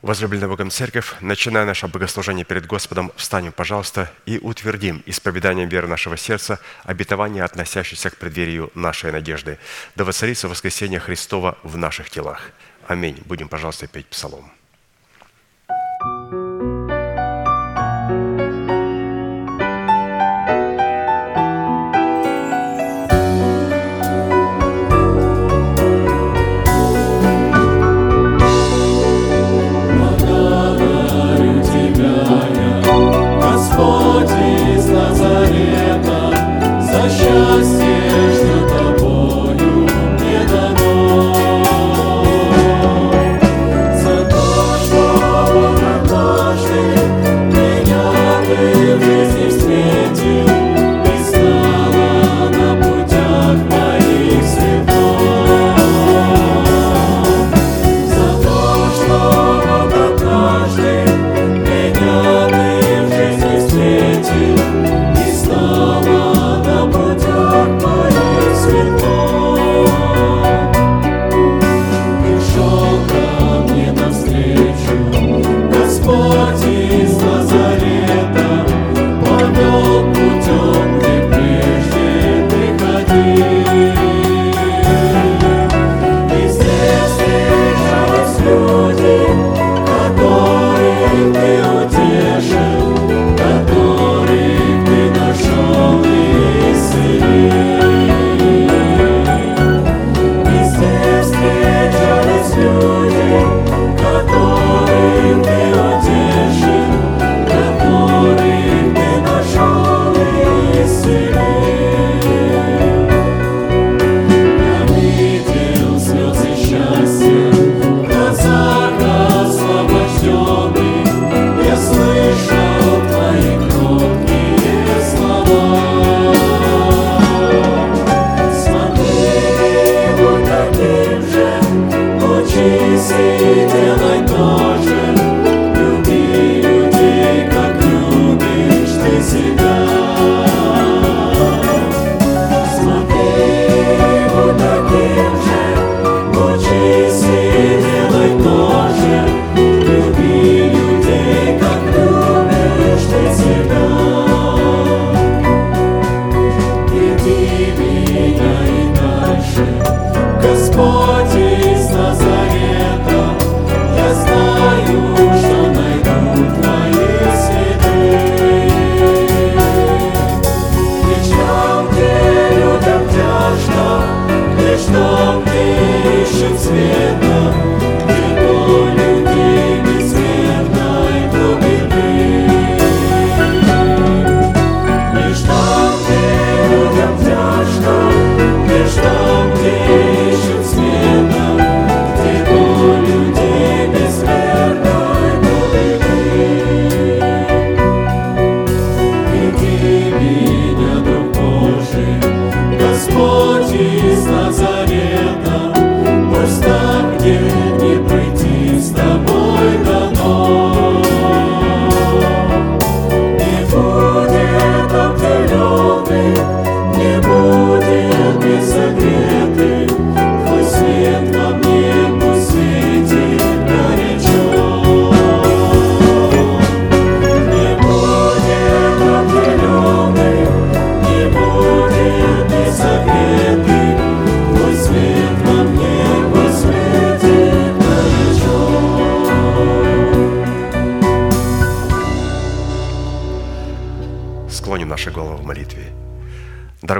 Возлюбленная Богом Церковь, начиная наше богослужение перед Господом, встанем, пожалуйста, и утвердим исповеданием веры нашего сердца обетование, относящееся к преддверию нашей надежды. Да воцарится воскресение Христова в наших телах. Аминь. Будем, пожалуйста, петь псалом.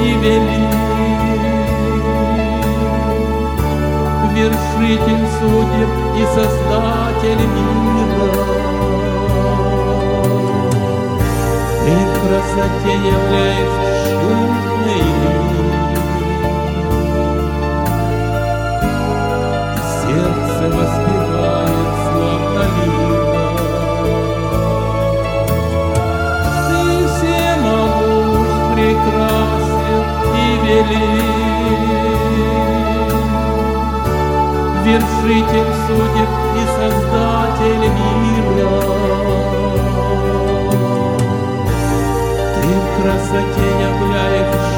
и вели. Вершитель судеб и создатель мира, Ты красоте являешь чудный мир. повелитель, вершитель судеб и создатель мира. Ты в красоте являешься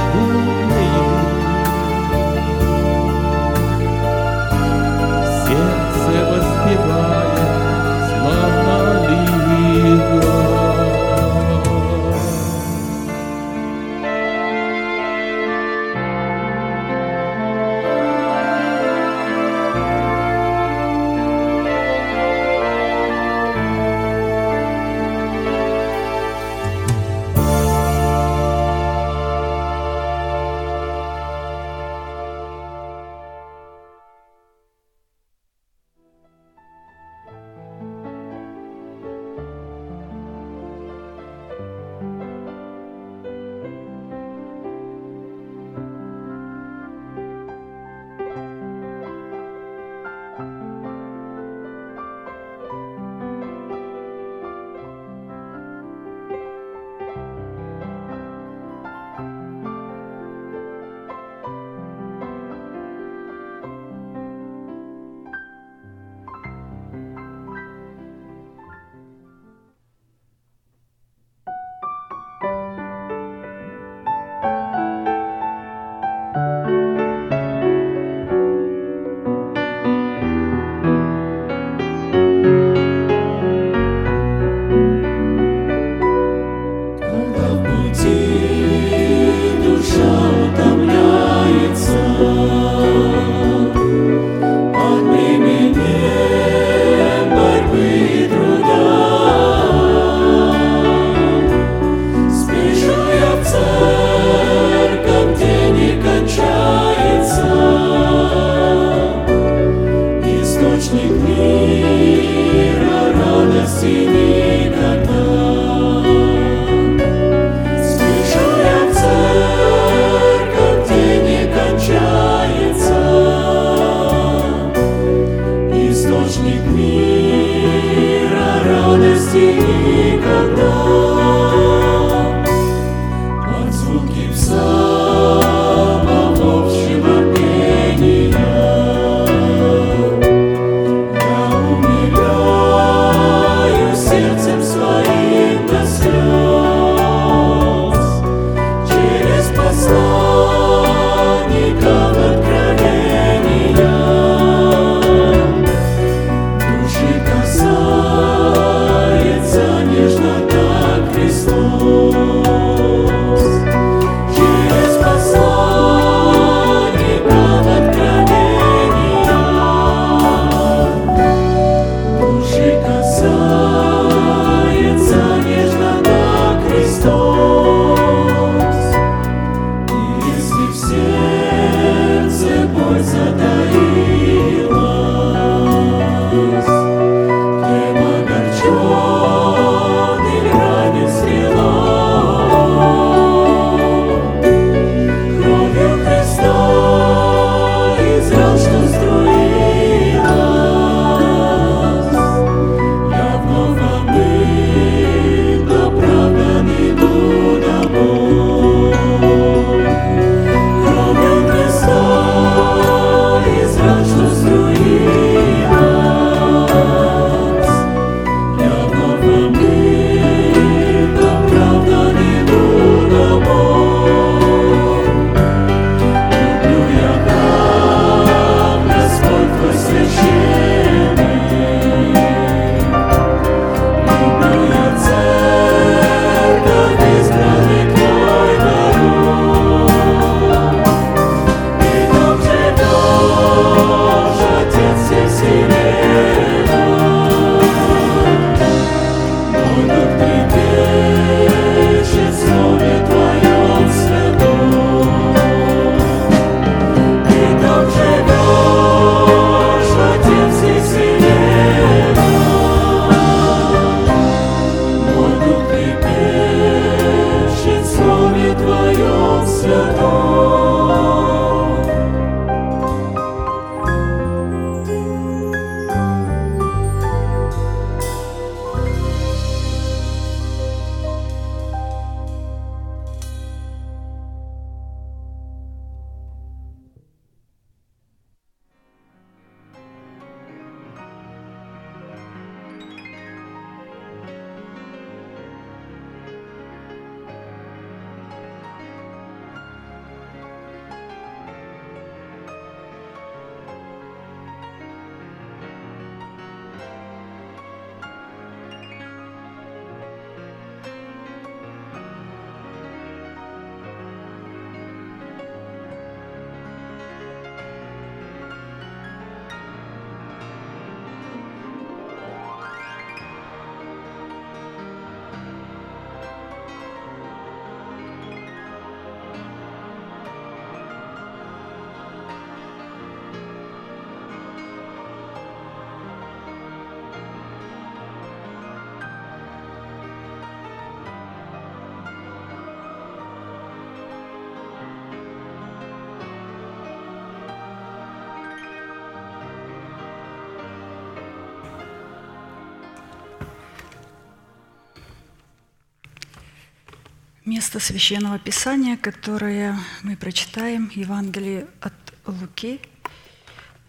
Священного Писания, которое мы прочитаем, Евангелие от Луки,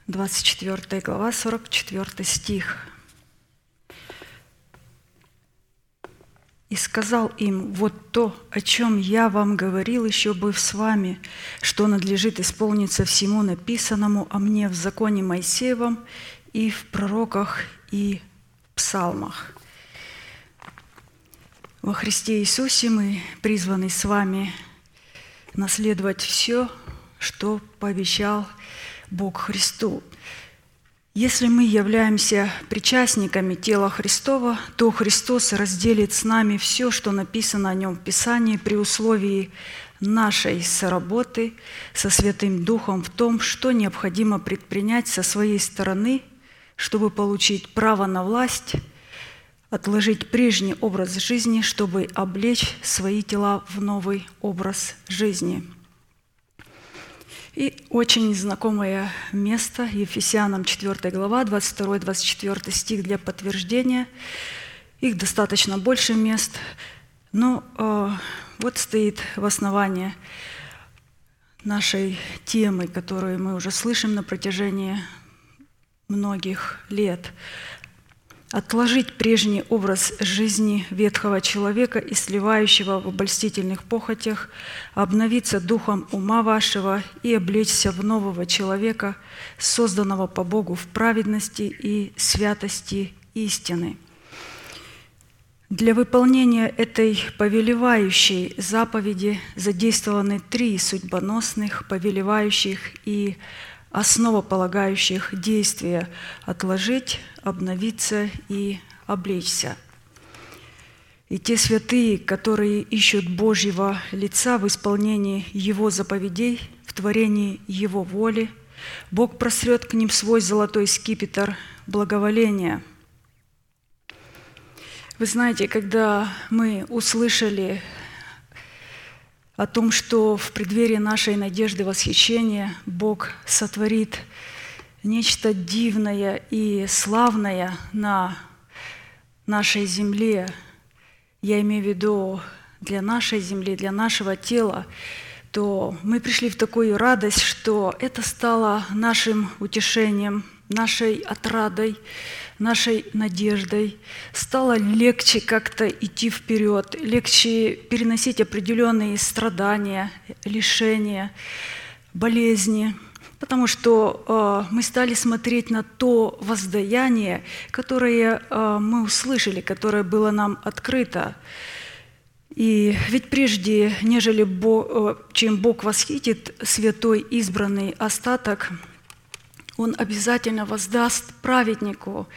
24 глава, 44 стих. «И сказал им, вот то, о чем я вам говорил, еще быв с вами, что надлежит исполниться всему написанному о мне в законе Моисеевом и в пророках и псалмах». Во Христе Иисусе мы призваны с вами наследовать все, что пообещал Бог Христу. Если мы являемся причастниками тела Христова, то Христос разделит с нами все, что написано о Нем в Писании при условии нашей соработы со Святым Духом в том, что необходимо предпринять со своей стороны, чтобы получить право на власть – отложить прежний образ жизни, чтобы облечь свои тела в новый образ жизни. И очень знакомое место Ефесянам 4 глава, 22-24 стих для подтверждения. Их достаточно больше мест, но э, вот стоит в основании нашей темы, которую мы уже слышим на протяжении многих лет. Отложить прежний образ жизни ветхого человека и сливающего в обольстительных похотях, обновиться духом ума вашего и облечься в нового человека, созданного по Богу в праведности и святости истины. Для выполнения этой повелевающей заповеди задействованы три судьбоносных, повелевающих и основополагающих действия – отложить, обновиться и облечься. И те святые, которые ищут Божьего лица в исполнении Его заповедей, в творении Его воли, Бог просрет к ним свой золотой скипетр благоволения – вы знаете, когда мы услышали о том, что в преддверии нашей надежды восхищения Бог сотворит нечто дивное и славное на нашей земле, я имею в виду для нашей земли, для нашего тела, то мы пришли в такую радость, что это стало нашим утешением, нашей отрадой, нашей надеждой, стало легче как-то идти вперед, легче переносить определенные страдания, лишения, болезни, потому что э, мы стали смотреть на то воздаяние, которое э, мы услышали, которое было нам открыто. И ведь прежде, нежели Бог, э, чем Бог восхитит святой избранный остаток он обязательно воздаст праведнику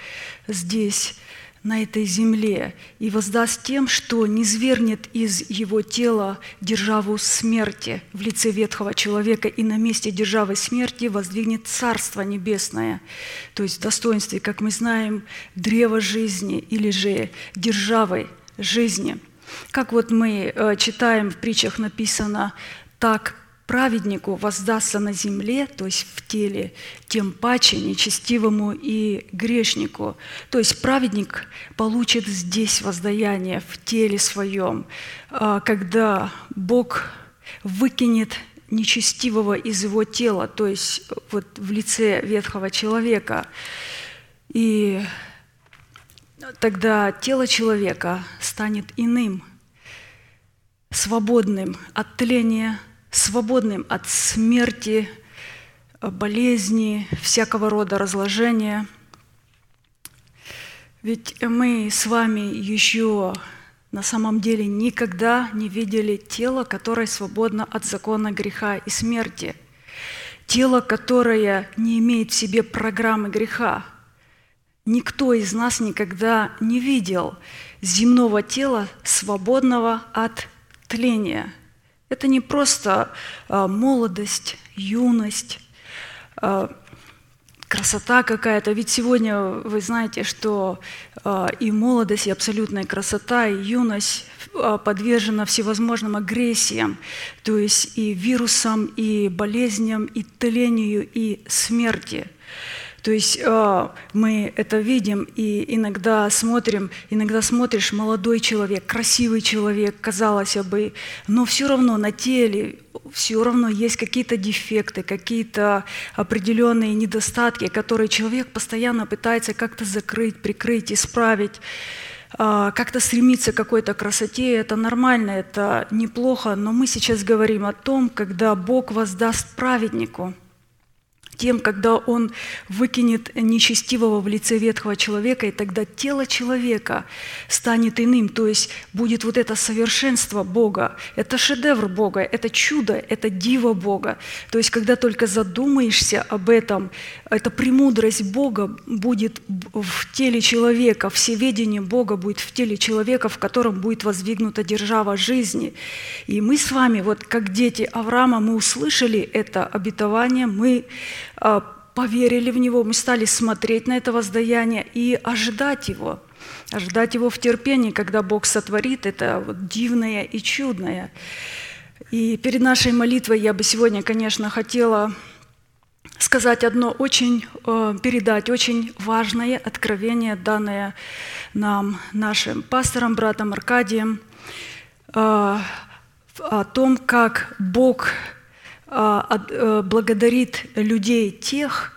здесь, на этой земле, и воздаст тем, что не звернет из его тела державу смерти в лице ветхого человека, и на месте державы смерти воздвигнет Царство Небесное, то есть в достоинстве, как мы знаем, древо жизни или же державы жизни. Как вот мы э, читаем в притчах написано, так праведнику воздастся на земле, то есть в теле, тем паче нечестивому и грешнику. То есть праведник получит здесь воздаяние в теле своем, а, когда Бог выкинет нечестивого из его тела, то есть вот в лице ветхого человека. И тогда тело человека станет иным, свободным от тления, свободным от смерти, болезни, всякого рода разложения. Ведь мы с вами еще на самом деле никогда не видели тело, которое свободно от закона греха и смерти. Тело, которое не имеет в себе программы греха. Никто из нас никогда не видел земного тела, свободного от тления – это не просто а, молодость, юность, а, красота какая-то. Ведь сегодня вы знаете, что а, и молодость, и абсолютная красота, и юность подвержена всевозможным агрессиям, то есть и вирусам, и болезням, и тлению, и смерти – то есть э, мы это видим и иногда смотрим, иногда смотришь молодой человек, красивый человек, казалось бы, но все равно на теле все равно есть какие-то дефекты, какие-то определенные недостатки, которые человек постоянно пытается как-то закрыть, прикрыть, исправить э, как-то стремиться к какой-то красоте, это нормально, это неплохо, но мы сейчас говорим о том, когда Бог воздаст праведнику – тем, когда он выкинет нечестивого в лице ветхого человека, и тогда тело человека станет иным, то есть будет вот это совершенство Бога, это шедевр Бога, это чудо, это диво Бога. То есть когда только задумаешься об этом, эта премудрость Бога будет в теле человека, всеведение Бога будет в теле человека, в котором будет воздвигнута держава жизни. И мы с вами, вот как дети Авраама, мы услышали это обетование, мы поверили в Него, мы стали смотреть на это воздаяние и ожидать Его, ожидать Его в терпении, когда Бог сотворит это вот дивное и чудное. И перед нашей молитвой я бы сегодня, конечно, хотела сказать одно очень, э, передать очень важное откровение, данное нам нашим пастором, братом Аркадием, э, о том, как Бог благодарит людей тех,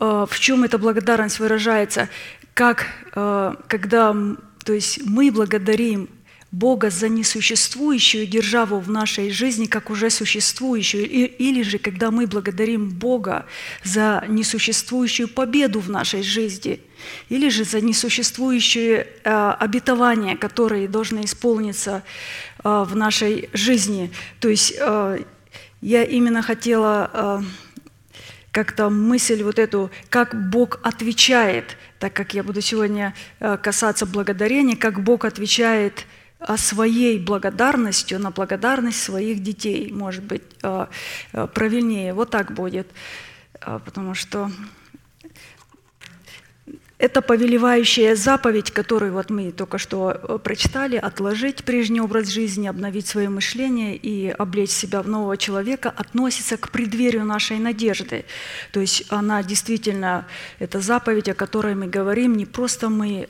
в чем эта благодарность выражается, как когда то есть мы благодарим Бога за несуществующую державу в нашей жизни, как уже существующую, или же когда мы благодарим Бога за несуществующую победу в нашей жизни, или же за несуществующие э, обетования, которые должны исполниться э, в нашей жизни. То есть э, я именно хотела э, как-то мысль вот эту, как Бог отвечает, так как я буду сегодня э, касаться благодарения, как Бог отвечает – своей благодарностью на благодарность своих детей, может быть, э, э, правильнее. Вот так будет. Э, потому что это повелевающая заповедь, которую вот мы только что прочитали, отложить прежний образ жизни, обновить свое мышление и облечь себя в нового человека, относится к преддверию нашей надежды. То есть она действительно, это заповедь, о которой мы говорим, не просто мы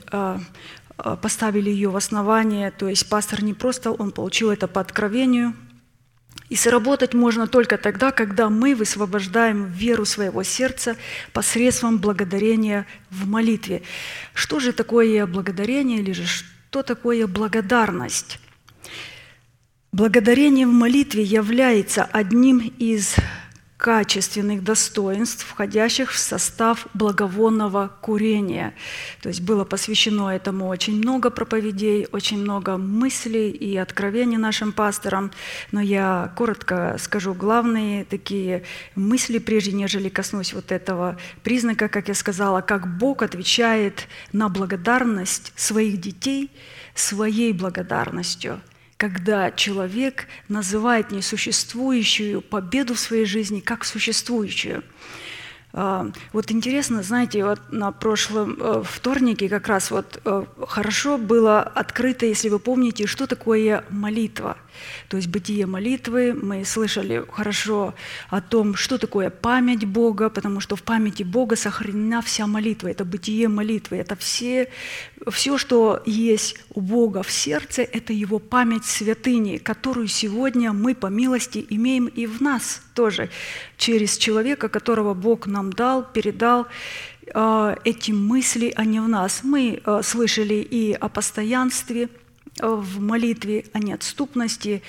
Э, поставили ее в основание, то есть пастор не просто, он получил это по откровению. И сработать можно только тогда, когда мы высвобождаем веру своего сердца посредством благодарения в молитве. Что же такое благодарение или же что такое благодарность? Благодарение в молитве является одним из качественных достоинств, входящих в состав благовонного курения. То есть было посвящено этому очень много проповедей, очень много мыслей и откровений нашим пасторам, но я коротко скажу главные такие мысли, прежде нежели коснусь вот этого признака, как я сказала, как Бог отвечает на благодарность своих детей своей благодарностью – когда человек называет несуществующую победу в своей жизни как существующую – а, вот интересно, знаете, вот на прошлом э, вторнике как раз вот э, хорошо было открыто, если вы помните, что такое молитва. То есть бытие молитвы, мы слышали хорошо о том, что такое память Бога, потому что в памяти Бога сохранена вся молитва, это бытие молитвы, это все, все, что есть у Бога в сердце, это Его память святыни, которую сегодня мы по милости имеем и в нас тоже, через человека, которого Бог нам дал, передал э, эти мысли, они в нас. Мы э, слышали и о постоянстве в молитве, о неотступности.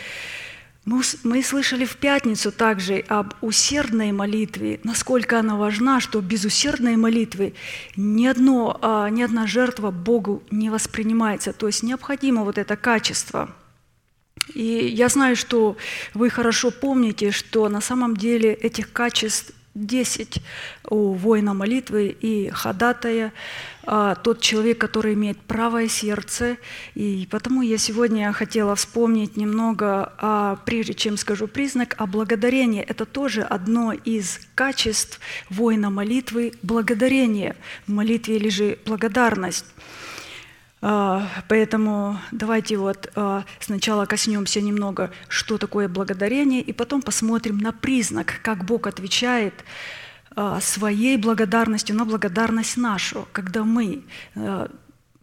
Мы, мы слышали в пятницу также об усердной молитве, насколько она важна, что без усердной молитвы ни, одно, ни одна жертва Богу не воспринимается. То есть необходимо вот это качество – и я знаю, что вы хорошо помните, что на самом деле этих качеств 10 у воина молитвы и ходатая, а, тот человек, который имеет правое сердце. И потому я сегодня хотела вспомнить немного, а, прежде чем скажу признак, о благодарении. Это тоже одно из качеств воина молитвы – благодарение. В молитве же благодарность. А, поэтому давайте вот а, сначала коснемся немного, что такое благодарение, и потом посмотрим на признак, как Бог отвечает а, своей благодарностью на благодарность нашу, когда мы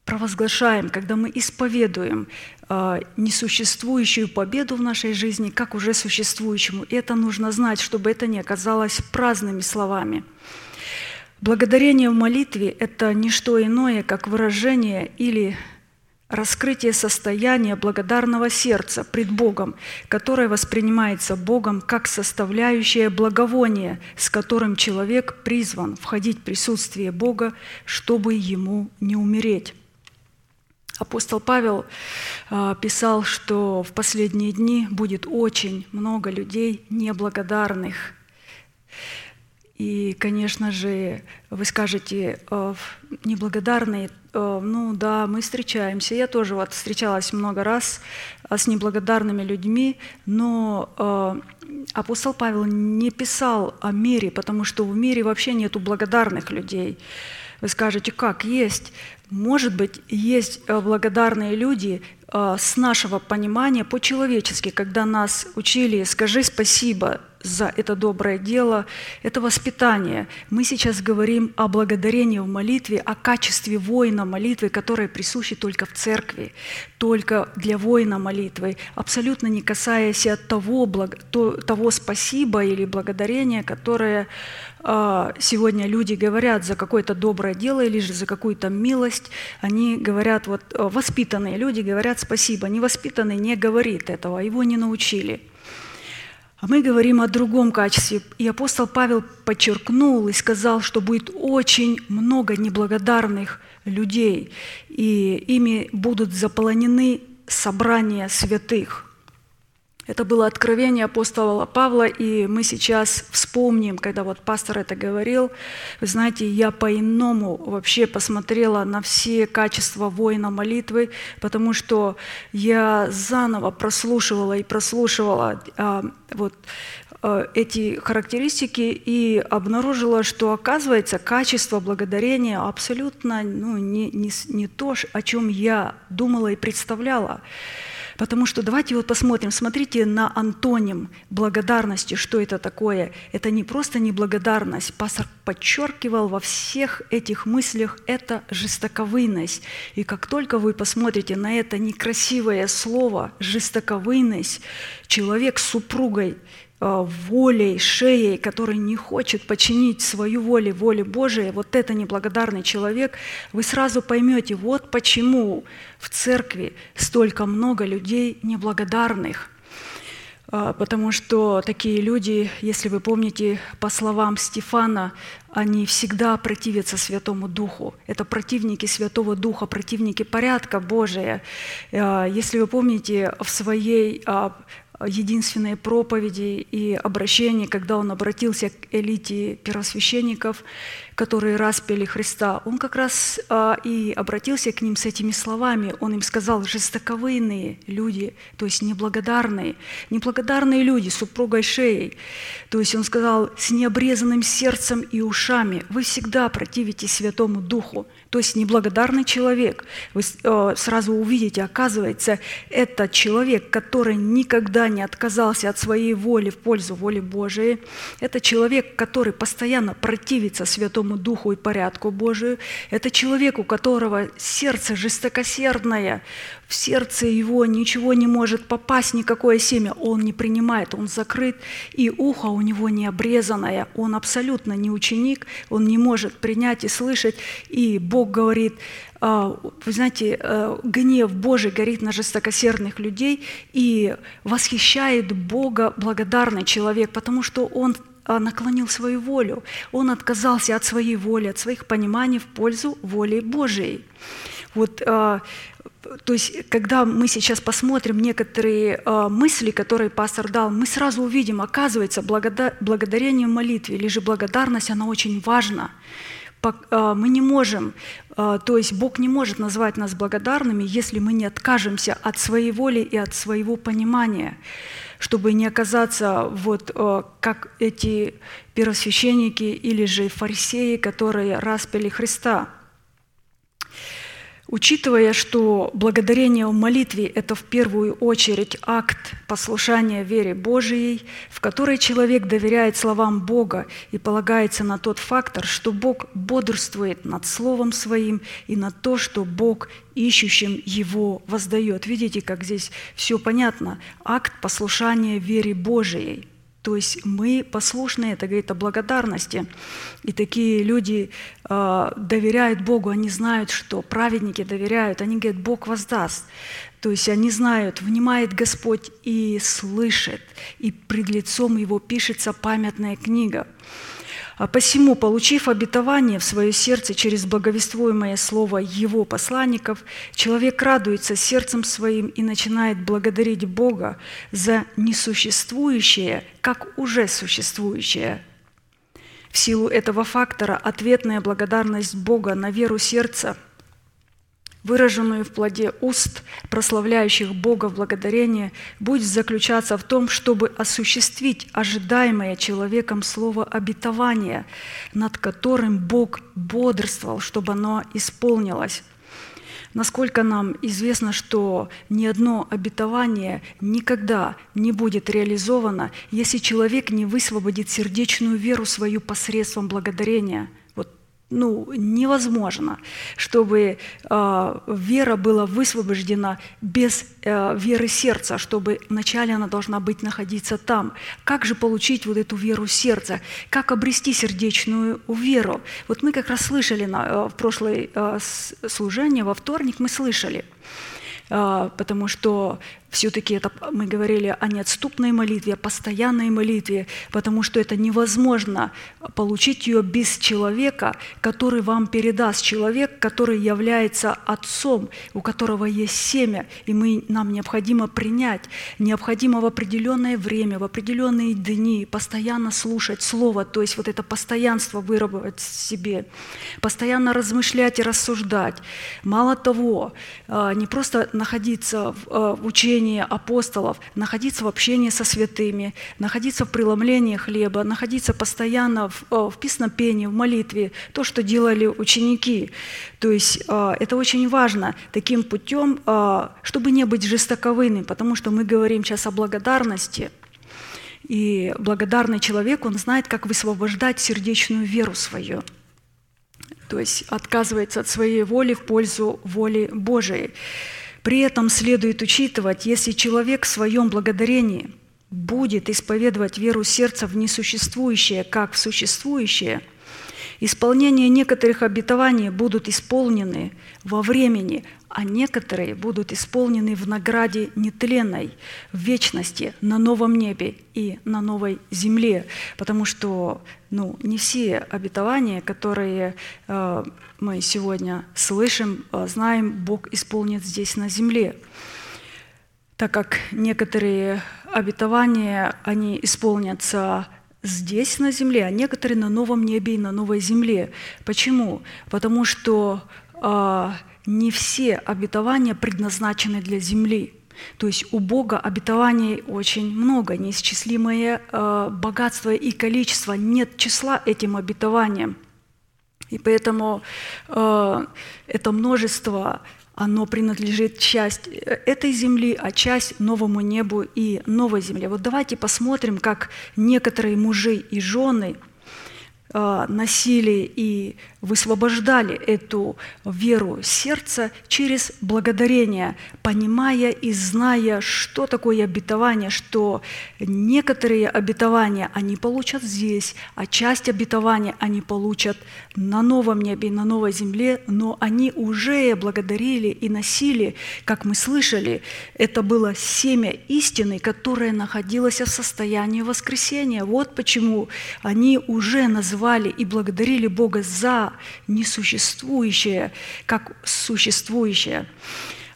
провозглашаем, когда мы исповедуем несуществующую победу в нашей жизни, как уже существующему. И это нужно знать, чтобы это не оказалось праздными словами – Благодарение в молитве – это не что иное, как выражение или раскрытие состояния благодарного сердца пред Богом, которое воспринимается Богом как составляющее благовония, с которым человек призван входить в присутствие Бога, чтобы ему не умереть. Апостол Павел а, писал, что в последние дни будет очень много людей неблагодарных. И, конечно же, вы скажете, э, неблагодарные, э, ну да, мы встречаемся. Я тоже вот встречалась много раз э, с неблагодарными людьми, но апостол Павел не писал о мире, потому что в мире вообще нету благодарных людей. Вы скажете, как есть? Может быть, есть благодарные люди с нашего понимания по-человечески, когда нас учили «скажи спасибо за это доброе дело, это воспитание. Мы сейчас говорим о благодарении в молитве, о качестве воина молитвы, которое присуще только в церкви, только для воина молитвы, абсолютно не касаясь того, того спасибо или благодарения, которое а, сегодня люди говорят за какое-то доброе дело или же за какую-то милость, они говорят, вот воспитанные люди говорят спасибо, невоспитанный не говорит этого, его не научили. А мы говорим о другом качестве. И апостол Павел подчеркнул и сказал, что будет очень много неблагодарных людей, и ими будут заполонены собрания святых. Это было откровение апостола Павла, и мы сейчас вспомним, когда вот пастор это говорил, вы знаете, я по-иному вообще посмотрела на все качества воина молитвы, потому что я заново прослушивала и прослушивала а, вот а, эти характеристики и обнаружила, что оказывается качество благодарения абсолютно ну, не, не, не то, о чем я думала и представляла. Потому что давайте вот посмотрим, смотрите на антоним благодарности, что это такое. Это не просто неблагодарность. Пастор подчеркивал во всех этих мыслях это жестоковыйность. И как только вы посмотрите на это некрасивое слово жестоковыйность, человек с супругой волей, шеей, который не хочет подчинить свою волю воле Божией, вот это неблагодарный человек, вы сразу поймете, вот почему в церкви столько много людей неблагодарных. Э, потому что такие люди, если вы помните по словам Стефана, они всегда противятся Святому Духу. Это противники Святого Духа, противники порядка Божия. Э, если вы помните в своей единственные проповеди и обращения, когда он обратился к элите первосвященников, которые распяли Христа, он как раз а, и обратился к ним с этими словами. Он им сказал, жестоковыйные люди, то есть неблагодарные, неблагодарные люди с супругой шеей. То есть он сказал, с необрезанным сердцем и ушами вы всегда противитесь Святому Духу. То есть неблагодарный человек, вы э, сразу увидите, оказывается, это человек, который никогда не отказался от своей воли в пользу воли Божией. Это человек, который постоянно противится Святому Духу и порядку Божию. Это человек, у которого сердце жестокосердное, в сердце его ничего не может попасть, никакое семя. Он не принимает, он закрыт, и ухо у него не обрезанное, он абсолютно не ученик, он не может принять и слышать, и Бог говорит, «А, вы знаете, э, гнев Божий горит на жестокосердных людей, и восхищает Бога благодарный человек, потому что он а, наклонил свою волю, он отказался от своей воли, от своих пониманий в пользу воли Божией. Вот а, то есть, когда мы сейчас посмотрим некоторые э, мысли, которые пастор дал, мы сразу увидим, оказывается, благодар, благодарение молитве или же благодарность, она очень важна. По, э, мы не можем, э, то есть Бог не может назвать нас благодарными, если мы не откажемся от своей воли и от своего понимания, чтобы не оказаться вот э, как эти первосвященники или же фарисеи, которые распяли Христа – Учитывая, что благодарение в молитве – это в первую очередь акт послушания вере Божией, в которой человек доверяет словам Бога и полагается на тот фактор, что Бог бодрствует над Словом Своим и на то, что Бог ищущим Его воздает. Видите, как здесь все понятно. Акт послушания вере Божией – то есть мы послушны, это говорит о благодарности. И такие люди э, доверяют Богу, они знают, что праведники доверяют, они говорят, Бог воздаст. То есть они знают, внимает Господь и слышит, и пред лицом Его пишется памятная книга. А посему, получив обетование в свое сердце через благовествуемое слово Его посланников, человек радуется сердцем своим и начинает благодарить Бога за несуществующее, как уже существующее. В силу этого фактора ответная благодарность Бога на веру сердца – выраженную в плоде уст, прославляющих Бога в благодарение, будет заключаться в том, чтобы осуществить ожидаемое человеком слово обетования, над которым Бог бодрствовал, чтобы оно исполнилось. Насколько нам известно, что ни одно обетование никогда не будет реализовано, если человек не высвободит сердечную веру свою посредством благодарения – ну, невозможно, чтобы э, вера была высвобождена без э, веры сердца, чтобы вначале она должна быть находиться там. Как же получить вот эту веру сердца? Как обрести сердечную веру? Вот мы как раз слышали на, э, в прошлое э, служение, во вторник мы слышали, э, потому что все-таки это мы говорили о неотступной молитве, о постоянной молитве, потому что это невозможно получить ее без человека, который вам передаст, человек, который является отцом, у которого есть семя, и мы, нам необходимо принять, необходимо в определенное время, в определенные дни постоянно слушать Слово, то есть вот это постоянство выработать в себе, постоянно размышлять и рассуждать. Мало того, а, не просто находиться в а, учении, учении апостолов, находиться в общении со святыми, находиться в преломлении хлеба, находиться постоянно в, э, в песнопении, в молитве, то, что делали ученики. То есть э, это очень важно таким путем, э, чтобы не быть жестоковыми, потому что мы говорим сейчас о благодарности, и благодарный человек, он знает, как высвобождать сердечную веру свою. То есть отказывается от своей воли в пользу воли Божией. При этом следует учитывать, если человек в своем благодарении будет исповедовать веру сердца в несуществующее, как в существующее – Исполнение некоторых обетований будут исполнены во времени, а некоторые будут исполнены в награде нетленной, в вечности, на новом небе и на новой земле. Потому что ну, не все обетования, которые э, мы сегодня слышим, э, знаем, Бог исполнит здесь на земле так как некоторые обетования, они исполнятся здесь, на земле, а некоторые на новом небе и на новой земле. Почему? Потому что э, не все обетования предназначены для земли. То есть у Бога обетований очень много, неисчислимое э, богатство и количество, нет числа этим обетованиям. И поэтому э, это множество оно принадлежит часть э, этой земли, а часть новому небу и новой земле. Вот давайте посмотрим, как некоторые мужи и жены э, носили и высвобождали эту веру сердца через благодарение, понимая и зная, что такое обетование, что некоторые обетования они получат здесь, а часть обетования они получат на новом небе, на новой земле, но они уже благодарили и носили, как мы слышали, это было семя истины, которое находилось в состоянии воскресения. Вот почему они уже называли и благодарили Бога за несуществующее, как существующее.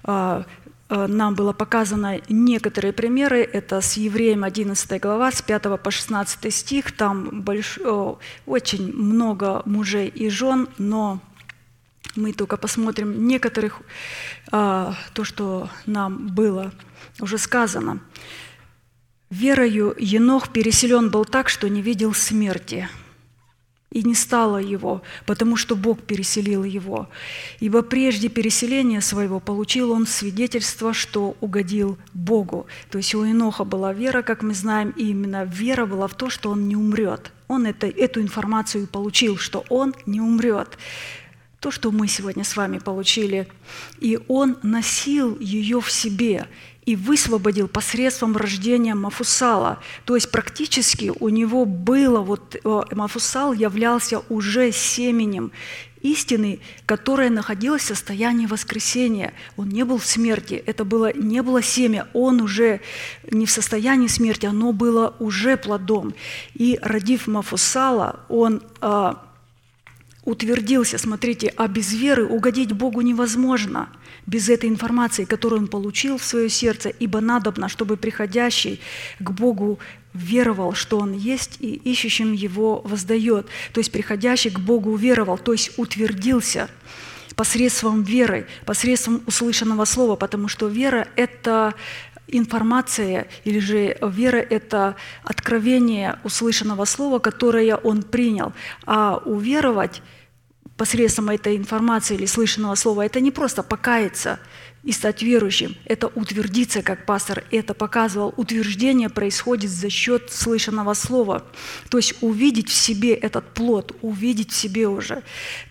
А, а, нам было показано некоторые примеры. Это с Евреем 11 глава, с 5 по 16 стих. Там больш... очень много мужей и жен, но мы только посмотрим некоторых, а, то, что нам было уже сказано. «Верою Енох переселен был так, что не видел смерти, и не стало его, потому что Бог переселил его. Ибо прежде переселения своего получил он свидетельство, что угодил Богу. То есть у Иноха была вера, как мы знаем, и именно вера была в то, что он не умрет. Он это, эту информацию получил, что он не умрет. То, что мы сегодня с вами получили. И он носил ее в себе и высвободил посредством рождения Мафусала. То есть практически у него было, вот э, Мафусал являлся уже семенем истины, которая находилась в состоянии воскресения. Он не был в смерти, это было, не было семя, он уже не в состоянии смерти, оно было уже плодом. И родив Мафусала, он э, утвердился, смотрите, а без веры угодить Богу невозможно – без этой информации, которую он получил в свое сердце, ибо надобно, чтобы приходящий к Богу веровал, что Он есть, и ищущим Его воздает. То есть приходящий к Богу веровал, то есть утвердился посредством веры, посредством услышанного слова, потому что вера – это информация, или же вера – это откровение услышанного слова, которое он принял. А уверовать – посредством этой информации или слышанного слова, это не просто покаяться и стать верующим, это утвердиться, как пастор это показывал. Утверждение происходит за счет слышанного слова. То есть увидеть в себе этот плод, увидеть в себе уже.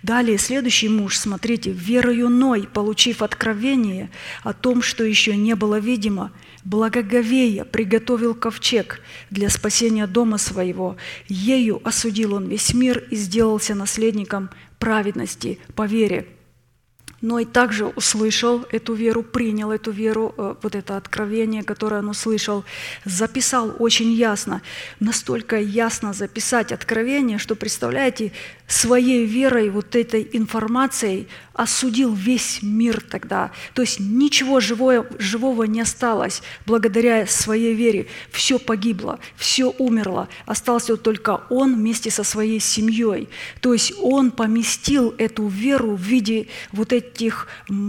Далее следующий муж, смотрите, верою Ной, получив откровение о том, что еще не было видимо, благоговея приготовил ковчег для спасения дома своего. Ею осудил он весь мир и сделался наследником праведности по вере но и также услышал эту веру, принял эту веру, э, вот это откровение, которое он услышал, записал очень ясно, настолько ясно записать откровение, что, представляете, своей верой, вот этой информацией осудил весь мир тогда. То есть ничего живого, живого не осталось благодаря своей вере. Все погибло, все умерло. Остался только он вместе со своей семьей. То есть он поместил эту веру в виде вот этих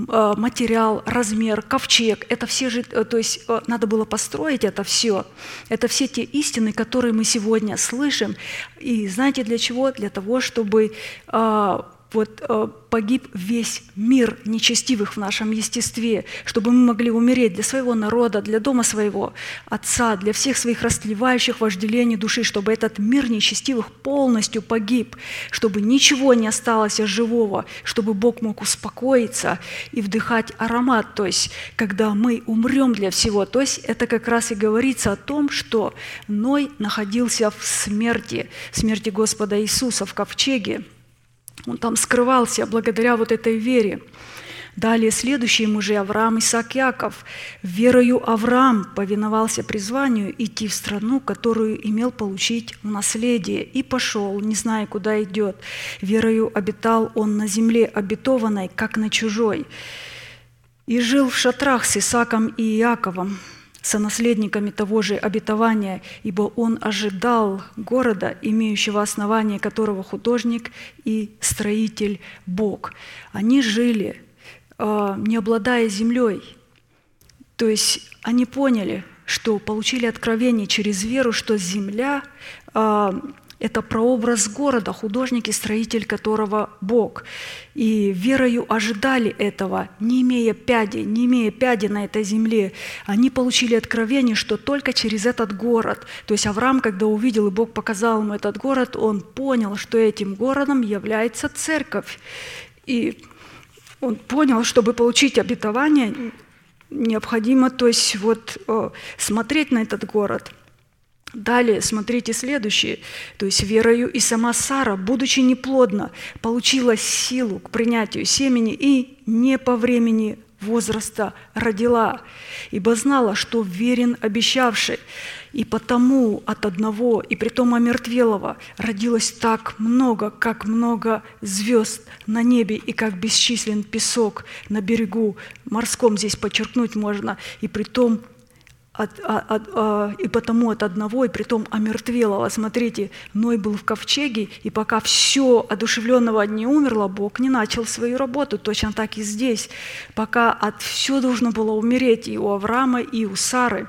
а, материал, размер, ковчег. Это все же, э, то есть э, надо было построить это все. Это все те истины, которые мы сегодня слышим. И знаете для чего? Для того, чтобы а, вот э, погиб весь мир нечестивых в нашем естестве, чтобы мы могли умереть для своего народа, для дома своего Отца, для всех своих растлевающих вожделений души, чтобы этот мир нечестивых полностью погиб, чтобы ничего не осталось живого, чтобы Бог мог успокоиться и вдыхать аромат. То есть, когда мы умрем для всего, то есть это как раз и говорится о том, что Ной находился в смерти, смерти Господа Иисуса в ковчеге, он там скрывался благодаря вот этой вере. Далее следующие мужи Авраам, Исаак, Яков. Верою Авраам повиновался призванию идти в страну, которую имел получить в наследие, и пошел, не зная, куда идет. Верою обитал он на земле обетованной, как на чужой, и жил в шатрах с Исаком и Иаковом, сонаследниками того же обетования, ибо он ожидал города, имеющего основание которого художник и строитель Бог. Они жили, а, не обладая землей. То есть они поняли, что получили откровение через веру, что земля а, это прообраз города, художник и строитель которого Бог. И верою ожидали этого, не имея пяди, не имея пяди на этой земле. Они получили откровение, что только через этот город. То есть Авраам, когда увидел, и Бог показал ему этот город, он понял, что этим городом является церковь. И он понял, чтобы получить обетование, необходимо то есть вот, э, смотреть на этот город – Далее, смотрите следующее. То есть верою и сама Сара, будучи неплодна, получила силу к принятию семени и не по времени возраста родила, ибо знала, что верен обещавший, и потому от одного, и притом омертвелого, родилось так много, как много звезд на небе, и как бесчислен песок на берегу. Морском, здесь подчеркнуть можно, и притом от, от, от, а, и потому от одного, и притом омертвелого. Смотрите, Ной был в ковчеге, и пока все одушевленного не умерло, Бог не начал свою работу. Точно так и здесь. Пока от все должно было умереть и у Авраама, и у Сары.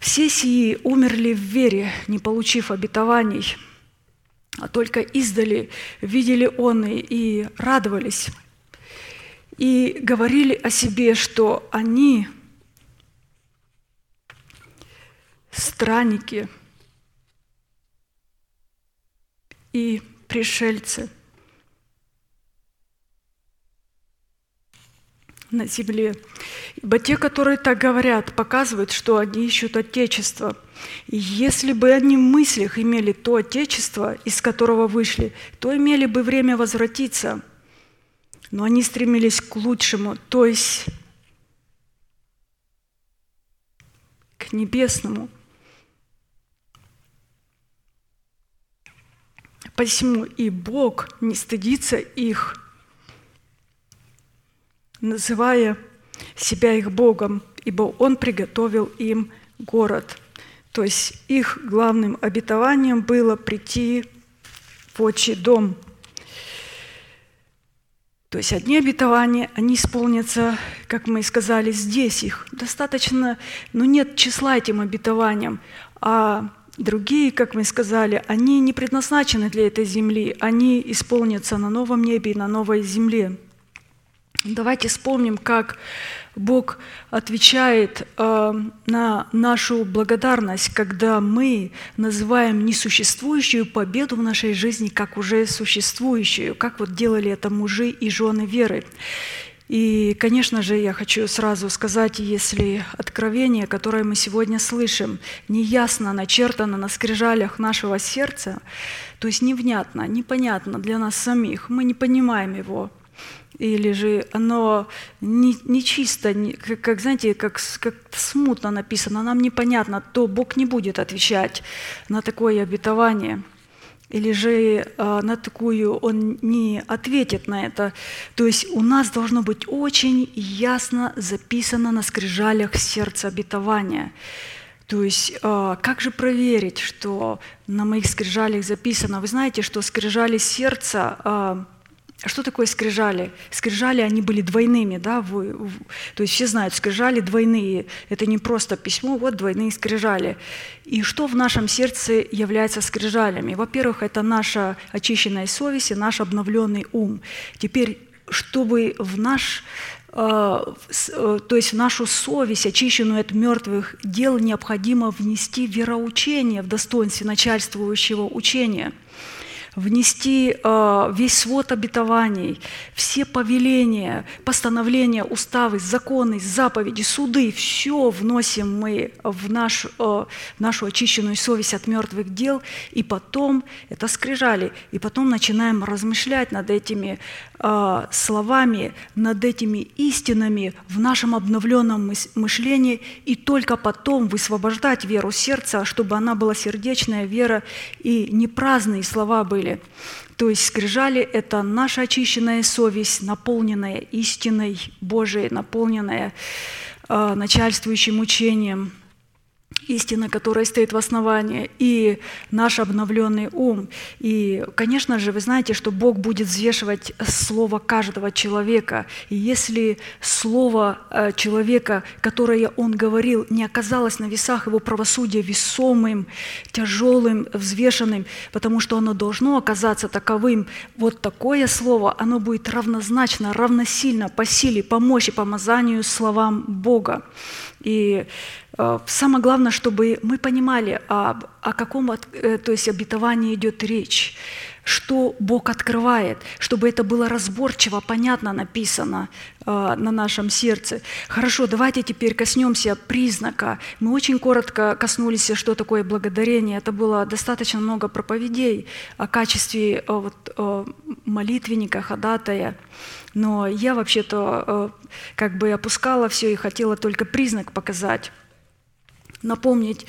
Все сии умерли в вере, не получив обетований, а только издали видели он и радовались, и говорили о себе, что они – странники и пришельцы на земле. Ибо те, которые так говорят, показывают, что они ищут Отечество. И если бы они в мыслях имели то Отечество, из которого вышли, то имели бы время возвратиться. Но они стремились к лучшему, то есть к небесному – Посему и Бог не стыдится их, называя себя их Богом, ибо Он приготовил им город. То есть их главным обетованием было прийти в отчий дом. То есть одни обетования, они исполнятся, как мы и сказали, здесь их. Достаточно, но нет числа этим обетованиям, а другие, как мы сказали, они не предназначены для этой земли, они исполнятся на новом небе и на новой земле. Давайте вспомним, как Бог отвечает э, на нашу благодарность, когда мы называем несуществующую победу в нашей жизни как уже существующую, как вот делали это мужи и жены веры. И, конечно же, я хочу сразу сказать, если откровение, которое мы сегодня слышим, неясно начертано на скрижалях нашего сердца, то есть невнятно, непонятно для нас самих, мы не понимаем его – или же оно не, не чисто, не, как, как, знаете, как, как смутно написано, нам непонятно, то Бог не будет отвечать на такое обетование. Или же э, на такую он не ответит на это. То есть у нас должно быть очень ясно записано на скрижалях сердца обетования. То есть э, как же проверить, что на моих скрижалях записано? Вы знаете, что скрижали сердца э, что такое скрижали? Скрижали, они были двойными, да, в, в, то есть все знают, скрижали двойные. Это не просто письмо, вот двойные скрижали. И что в нашем сердце является скрижалями? Во-первых, это наша очищенная совесть и наш обновленный ум. Теперь, чтобы в наш э, э, то есть в нашу совесть, очищенную от мертвых дел, необходимо внести вероучение в достоинстве начальствующего учения – внести э, весь свод обетований, все повеления, постановления, уставы, законы, заповеди, суды, все вносим мы в, наш, э, нашу очищенную совесть от мертвых дел, и потом, это скрижали, и потом начинаем размышлять над этими э, словами, над этими истинами в нашем обновленном мышлении, и только потом высвобождать веру сердца, чтобы она была сердечная вера, и не праздные слова были, были. То есть скрижали – это наша очищенная совесть, наполненная истиной Божией, наполненная э, начальствующим учением – истина, которая стоит в основании, и наш обновленный ум. И, конечно же, вы знаете, что Бог будет взвешивать слово каждого человека. И если слово э, человека, которое он говорил, не оказалось на весах его правосудия весомым, тяжелым, взвешенным, потому что оно должно оказаться таковым, вот такое слово, оно будет равнозначно, равносильно по силе, по мощи, помазанию словам Бога. И самое главное, чтобы мы понимали, о, о каком э, то есть обетовании идет речь, что Бог открывает, чтобы это было разборчиво, понятно написано э, на нашем сердце. Хорошо, давайте теперь коснемся признака. Мы очень коротко коснулись, что такое благодарение. Это было достаточно много проповедей о качестве э, вот, э, молитвенника, ходатая. Но я вообще-то э, как бы опускала все и хотела только признак показать, напомнить.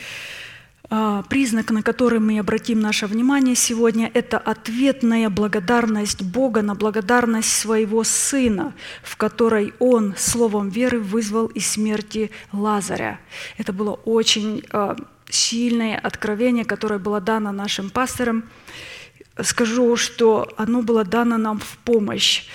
Э, признак, на который мы обратим наше внимание сегодня, это ответная благодарность Бога на благодарность своего Сына, в которой Он словом веры вызвал из смерти Лазаря. Это было очень э, сильное откровение, которое было дано нашим пасторам. Скажу, что оно было дано нам в помощь.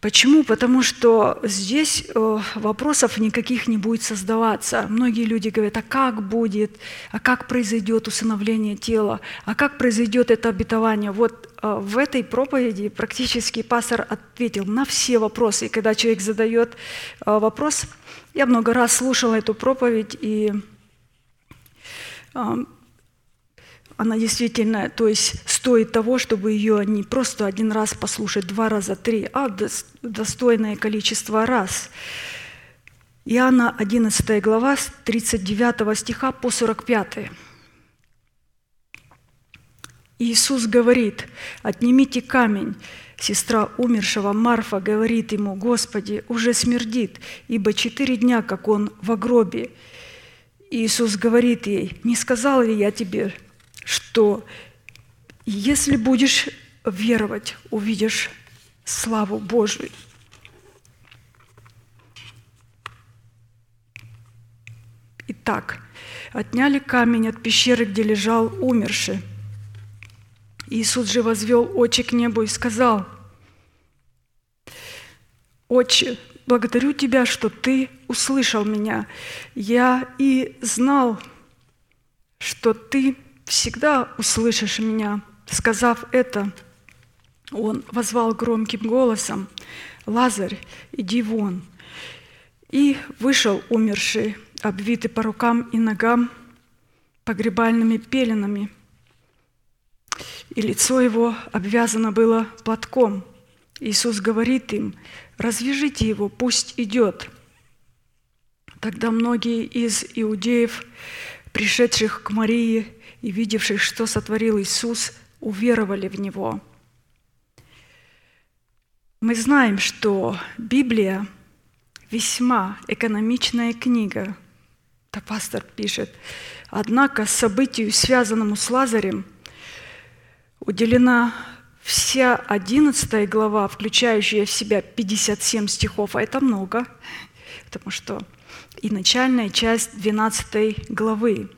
Почему? Потому что здесь э, вопросов никаких не будет создаваться. Многие люди говорят, а как будет, а как произойдет усыновление тела, а как произойдет это обетование. Вот э, в этой проповеди практически пастор ответил на все вопросы. И когда человек задает э, вопрос, я много раз слушала эту проповедь, и она действительно, то есть стоит того, чтобы ее не просто один раз послушать, два раза, три, а достойное количество раз. Иоанна 11 глава с 39 стиха по 45. Иисус говорит, «Отнимите камень». Сестра умершего Марфа говорит ему, «Господи, уже смердит, ибо четыре дня, как он в гробе». Иисус говорит ей, «Не сказал ли я тебе, что если будешь веровать, увидишь славу Божию. Итак, отняли камень от пещеры, где лежал умерший. Иисус же возвел очи к небу и сказал, «Отче, благодарю Тебя, что Ты услышал меня. Я и знал, что Ты всегда услышишь меня. Сказав это, он возвал громким голосом, «Лазарь, иди вон!» И вышел умерший, обвитый по рукам и ногам погребальными пеленами, и лицо его обвязано было платком. Иисус говорит им, «Развяжите его, пусть идет». Тогда многие из иудеев, пришедших к Марии и видевших, что сотворил Иисус, уверовали в Него. Мы знаем, что Библия весьма экономичная книга. Это пастор пишет. Однако событию, связанному с Лазарем, уделена вся 11 глава, включающая в себя 57 стихов, а это много, потому что и начальная часть 12 главы.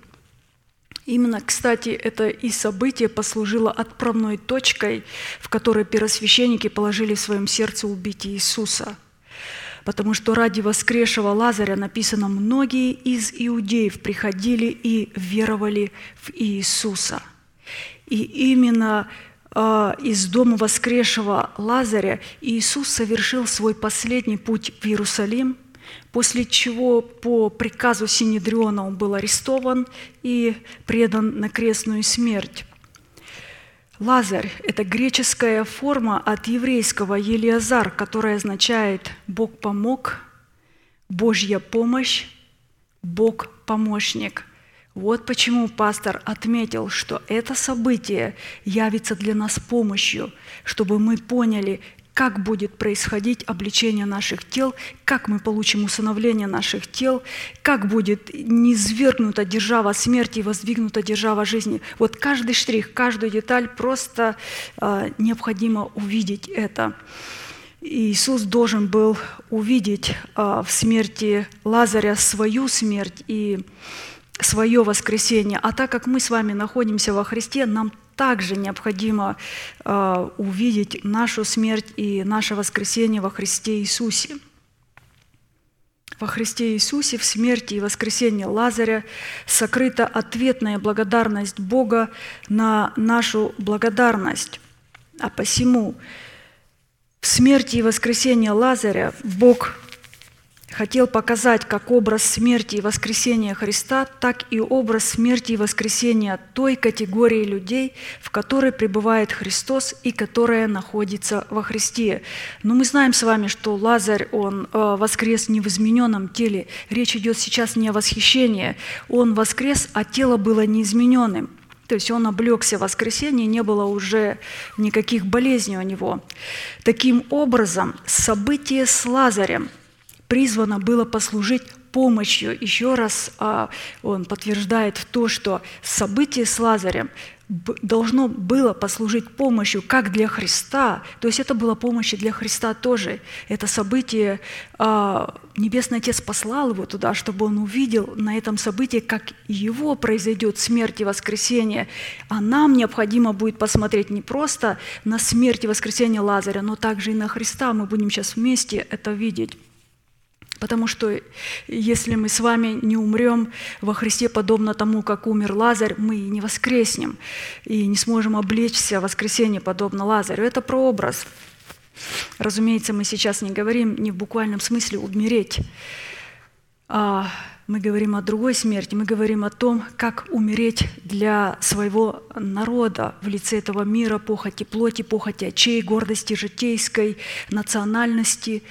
Именно, кстати, это и событие послужило отправной точкой, в которой первосвященники положили в своем сердце убить Иисуса. Потому что ради воскресшего Лазаря написано, многие из иудеев приходили и веровали в Иисуса. И именно э, из дома воскресшего Лазаря Иисус совершил свой последний путь в Иерусалим – после чего по приказу Синедриона он был арестован и предан на крестную смерть. Лазарь – это греческая форма от еврейского «елиазар», которая означает «Бог помог», «Божья помощь», «Бог помощник». Вот почему пастор отметил, что это событие явится для нас помощью, чтобы мы поняли, как будет происходить обличение наших тел, как мы получим усыновление наших тел, как будет низвергнута держава смерти и воздвигнута держава жизни. Вот каждый штрих, каждую деталь просто э, необходимо увидеть это. Иисус должен был увидеть э, в смерти Лазаря свою смерть и свое воскресение. А так как мы с вами находимся во Христе, нам также необходимо э, увидеть нашу смерть и наше воскресение во Христе Иисусе. Во Христе Иисусе в смерти и воскресении Лазаря сокрыта ответная благодарность Бога на нашу благодарность. А посему в смерти и воскресении Лазаря Бог хотел показать как образ смерти и воскресения Христа, так и образ смерти и воскресения той категории людей, в которой пребывает Христос и которая находится во Христе. Но мы знаем с вами, что Лазарь, он э, воскрес не в измененном теле. Речь идет сейчас не о восхищении. Он воскрес, а тело было неизмененным. То есть он облегся в воскресенье, не было уже никаких болезней у него. Таким образом, событие с Лазарем – призвано было послужить помощью. Еще раз а, он подтверждает то, что событие с Лазарем должно было послужить помощью как для Христа, то есть это была помощь для Христа тоже. Это событие, а, Небесный Отец послал его туда, чтобы он увидел на этом событии, как его произойдет смерть и воскресение. А нам необходимо будет посмотреть не просто на смерть и воскресение Лазаря, но также и на Христа. Мы будем сейчас вместе это видеть. Потому что если мы с вами не умрем во Христе подобно тому, как умер Лазарь, мы не воскреснем и не сможем облечься в воскресенье подобно Лазарю. Это прообраз. Разумеется, мы сейчас не говорим не в буквальном смысле умереть, а мы говорим о другой смерти, мы говорим о том, как умереть для своего народа в лице этого мира, похоти плоти, похоти очей, гордости житейской, национальности,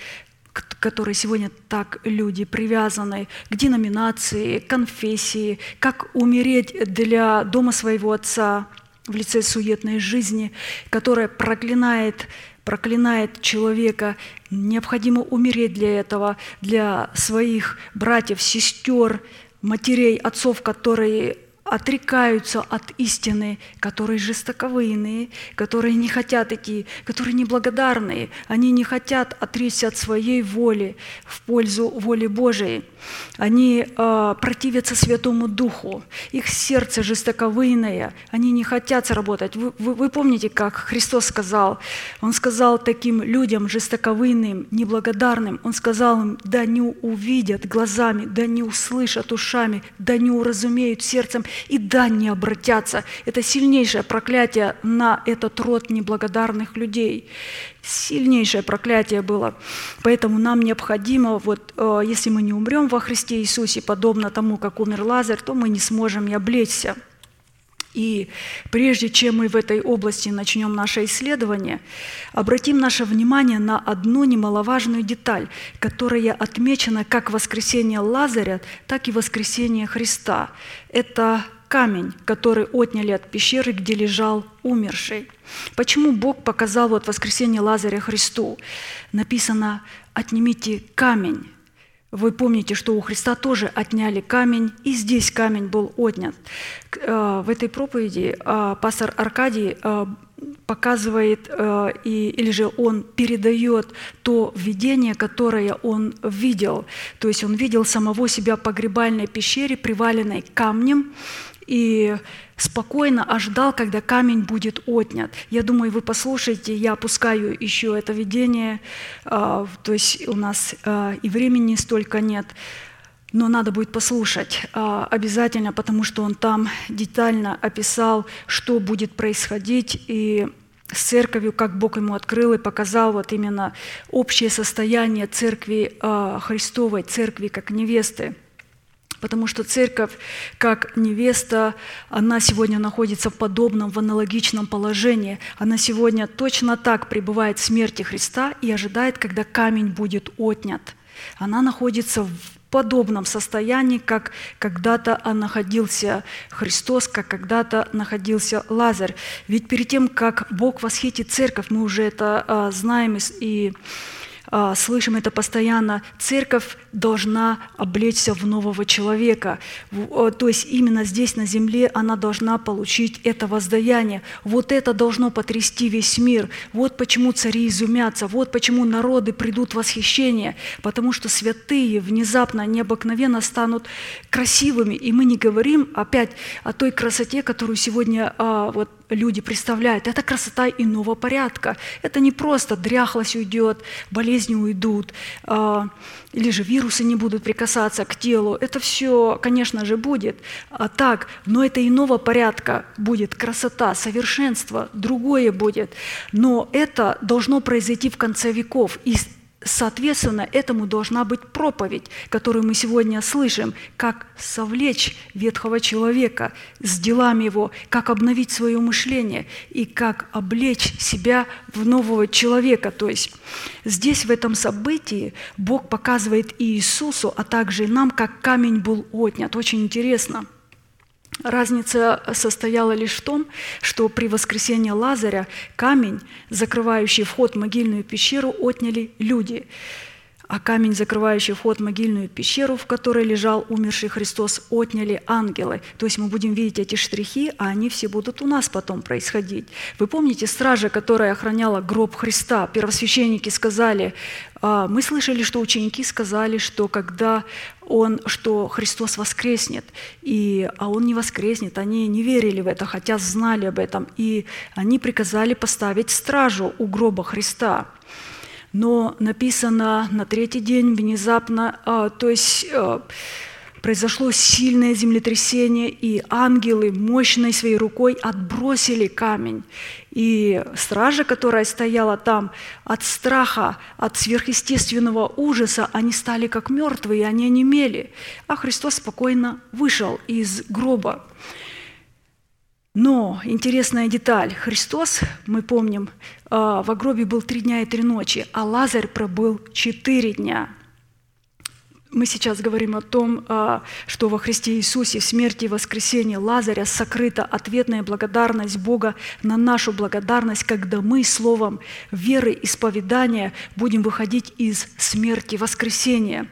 к которой сегодня так люди привязаны к деноминации, конфессии, как умереть для дома своего отца в лице суетной жизни, которая проклинает проклинает человека, необходимо умереть для этого, для своих братьев, сестер, матерей, отцов, которые отрекаются от истины, которые жестоковыйные, которые не хотят идти, которые неблагодарные, они не хотят отречься от своей воли в пользу воли Божией. Они э, противятся Святому Духу, их сердце жестоковыйное, они не хотят работать. Вы, вы, вы помните, как Христос сказал? Он сказал таким людям жестоковыйным, неблагодарным, Он сказал им, да не увидят глазами, да не услышат ушами, да не уразумеют сердцем и да, не обратятся. Это сильнейшее проклятие на этот род неблагодарных людей. Сильнейшее проклятие было. Поэтому нам необходимо, вот, э, если мы не умрем во Христе Иисусе, подобно тому, как умер Лазарь, то мы не сможем и облечься. И прежде чем мы в этой области начнем наше исследование, обратим наше внимание на одну немаловажную деталь, которая отмечена как воскресение Лазаря, так и воскресение Христа. Это камень, который отняли от пещеры, где лежал умерший. Почему Бог показал вот воскресение Лазаря Христу? Написано «отнимите камень». Вы помните, что у Христа тоже отняли камень, и здесь камень был отнят. Э, в этой проповеди э, пастор Аркадий э, показывает, или же он передает то видение, которое он видел. То есть он видел самого себя в погребальной пещере, приваленной камнем, и спокойно ожидал, когда камень будет отнят. Я думаю, вы послушаете, я опускаю еще это видение, а, то есть у нас а, и времени столько нет, но надо будет послушать а, обязательно, потому что он там детально описал, что будет происходить, и с церковью, как Бог ему открыл и показал вот именно общее состояние церкви Христовой, церкви как невесты – Потому что церковь, как невеста, она сегодня находится в подобном, в аналогичном положении. Она сегодня точно так пребывает в смерти Христа и ожидает, когда камень будет отнят. Она находится в подобном состоянии, как когда-то находился Христос, как когда-то находился Лазарь. Ведь перед тем, как Бог восхитит церковь, мы уже это а, знаем и а, слышим это постоянно, церковь должна облечься в нового человека. То есть именно здесь, на земле, она должна получить это воздаяние. Вот это должно потрясти весь мир. Вот почему цари изумятся, вот почему народы придут в восхищение, потому что святые внезапно, необыкновенно станут красивыми. И мы не говорим опять о той красоте, которую сегодня а, вот люди представляют. Это красота иного порядка. Это не просто дряхлость уйдет, болезни уйдут, а, или же вирусы не будут прикасаться к телу. Это все, конечно же, будет а так, но это иного порядка будет красота, совершенство, другое будет. Но это должно произойти в конце веков. И Соответственно, этому должна быть проповедь, которую мы сегодня слышим, как совлечь ветхого человека с делами его, как обновить свое мышление и как облечь себя в нового человека. То есть здесь, в этом событии, Бог показывает Иисусу, а также нам, как камень был отнят. Очень интересно – Разница состояла лишь в том, что при воскресении Лазаря камень, закрывающий вход в могильную пещеру, отняли люди а камень, закрывающий вход в могильную пещеру, в которой лежал умерший Христос, отняли ангелы. То есть мы будем видеть эти штрихи, а они все будут у нас потом происходить. Вы помните стража, которая охраняла гроб Христа? Первосвященники сказали, «А, мы слышали, что ученики сказали, что когда он, что Христос воскреснет, и, а Он не воскреснет. Они не верили в это, хотя знали об этом. И они приказали поставить стражу у гроба Христа но написано на третий день внезапно, а, то есть а, произошло сильное землетрясение, и ангелы мощной своей рукой отбросили камень. И стража, которая стояла там, от страха, от сверхъестественного ужаса, они стали как мертвые, они онемели. А Христос спокойно вышел из гроба. Но интересная деталь. Христос, мы помним, а, в гробе был три дня и три ночи, а Лазарь пробыл четыре дня. Мы сейчас говорим о том, а, что во Христе Иисусе в смерти и воскресении Лазаря сокрыта ответная благодарность Бога на нашу благодарность, когда мы словом веры, исповедания будем выходить из смерти воскресения.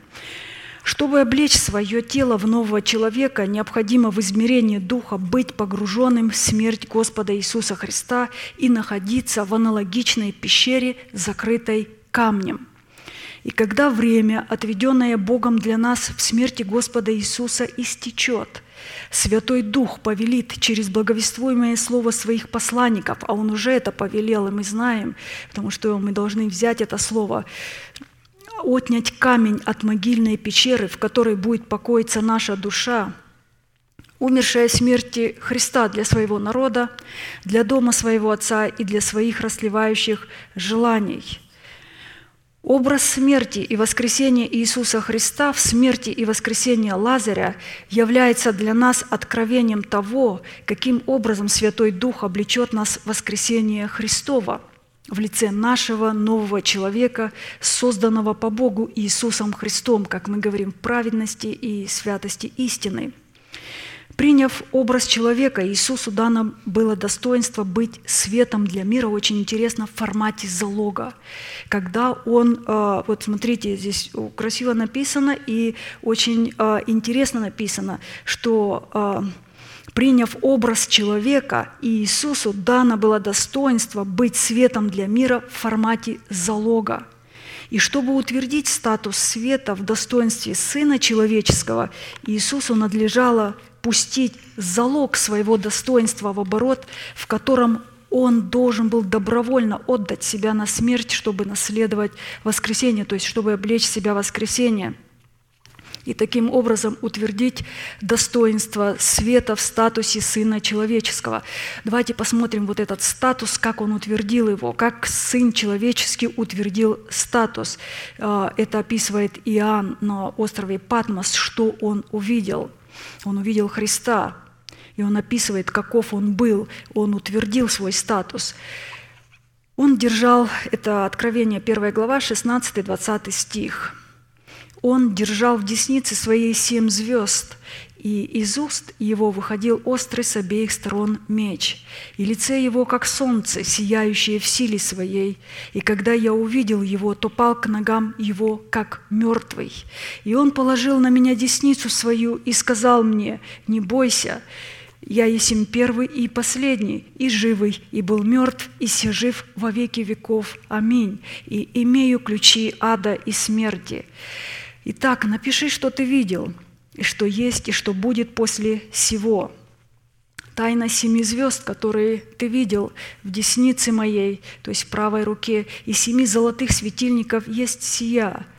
Чтобы облечь свое тело в нового человека, необходимо в измерении Духа быть погруженным в смерть Господа Иисуса Христа и находиться в аналогичной пещере, закрытой камнем. И когда время, отведенное Богом для нас в смерти Господа Иисуса, истечет, Святой Дух повелит через благовествуемое слово своих посланников, а Он уже это повелел, и мы знаем, потому что мы должны взять это слово отнять камень от могильной пещеры, в которой будет покоиться наша душа, умершая смерти Христа для своего народа, для дома своего Отца и для своих расливающих желаний. Образ смерти и воскресения Иисуса Христа в смерти и воскресении Лазаря является для нас откровением того, каким образом Святой Дух облечет нас в воскресение Христова в лице нашего нового человека, созданного по Богу Иисусом Христом, как мы говорим, в праведности и святости истины – Приняв образ человека, Иисусу дано было достоинство быть светом для мира, очень интересно, в формате залога. Когда он, э, вот смотрите, здесь красиво написано и очень э, интересно написано, что э, приняв образ человека, Иисусу дано было достоинство быть светом для мира в формате залога. И чтобы утвердить статус света в достоинстве Сына Человеческого, Иисусу надлежало пустить залог своего достоинства в оборот, в котором он должен был добровольно отдать себя на смерть, чтобы наследовать воскресение, то есть чтобы облечь себя воскресение и таким образом утвердить достоинство света в статусе Сына Человеческого. Давайте посмотрим вот этот статус, как он утвердил его, как Сын Человеческий утвердил статус. А, это описывает Иоанн на острове Патмос, что он увидел – он увидел Христа, и он описывает, каков он был. Он утвердил свой статус. Он держал, это Откровение 1 глава, 16-20 стих. Он держал в деснице своей семь звезд, и из уст его выходил острый с обеих сторон меч, и лице его, как солнце, сияющее в силе своей. И когда я увидел его, то пал к ногам его, как мертвый. И он положил на меня десницу свою и сказал мне, «Не бойся, я есим первый и последний, и живый, и был мертв, и се жив во веки веков. Аминь. И имею ключи ада и смерти». Итак, напиши, что ты видел – и что есть, и что будет после всего. Тайна семи звезд, которые ты видел в деснице моей, то есть в правой руке, и семи золотых светильников есть сия –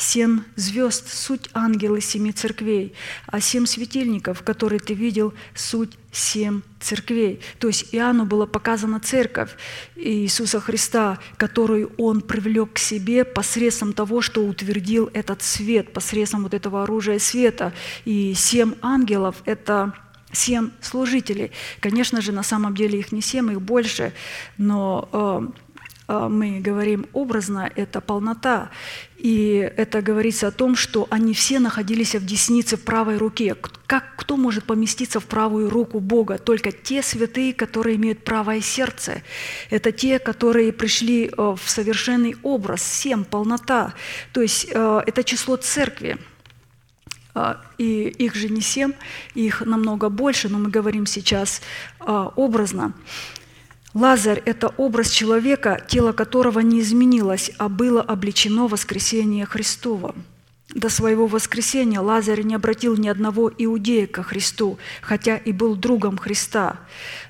Семь звезд – суть ангелы семи церквей, а семь светильников, которые ты видел, суть семь церквей. То есть Иоанну была показана церковь Иисуса Христа, которую он привлек к себе посредством того, что утвердил этот свет, посредством вот этого оружия света. И семь ангелов – это семь служителей. Конечно же, на самом деле их не семь, их больше, но э, а, мы говорим образно, это полнота. И это говорится о том, что они все находились в деснице в правой руке. Как кто может поместиться в правую руку Бога? Только те святые, которые имеют правое сердце. Это те, которые пришли э, в совершенный образ, семь, полнота. То есть э, это число церкви. А, и их же не семь, их намного больше, но мы говорим сейчас образно. Лазарь – это образ человека, тело которого не изменилось, а было обличено воскресение Христово. До своего воскресения Лазарь не обратил ни одного иудея ко Христу, хотя и был другом Христа.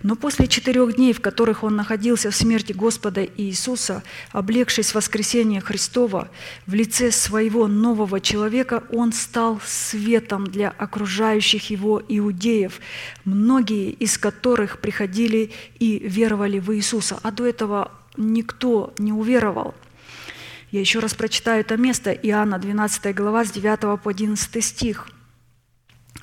Но после четырех дней, в которых он находился в смерти Господа Иисуса, облегшись в воскресение Христова, в лице своего нового человека он стал светом для окружающих его иудеев, многие из которых приходили и веровали в Иисуса. А до этого никто не уверовал – я еще раз прочитаю это место, Иоанна 12 глава с 9 по 11 стих.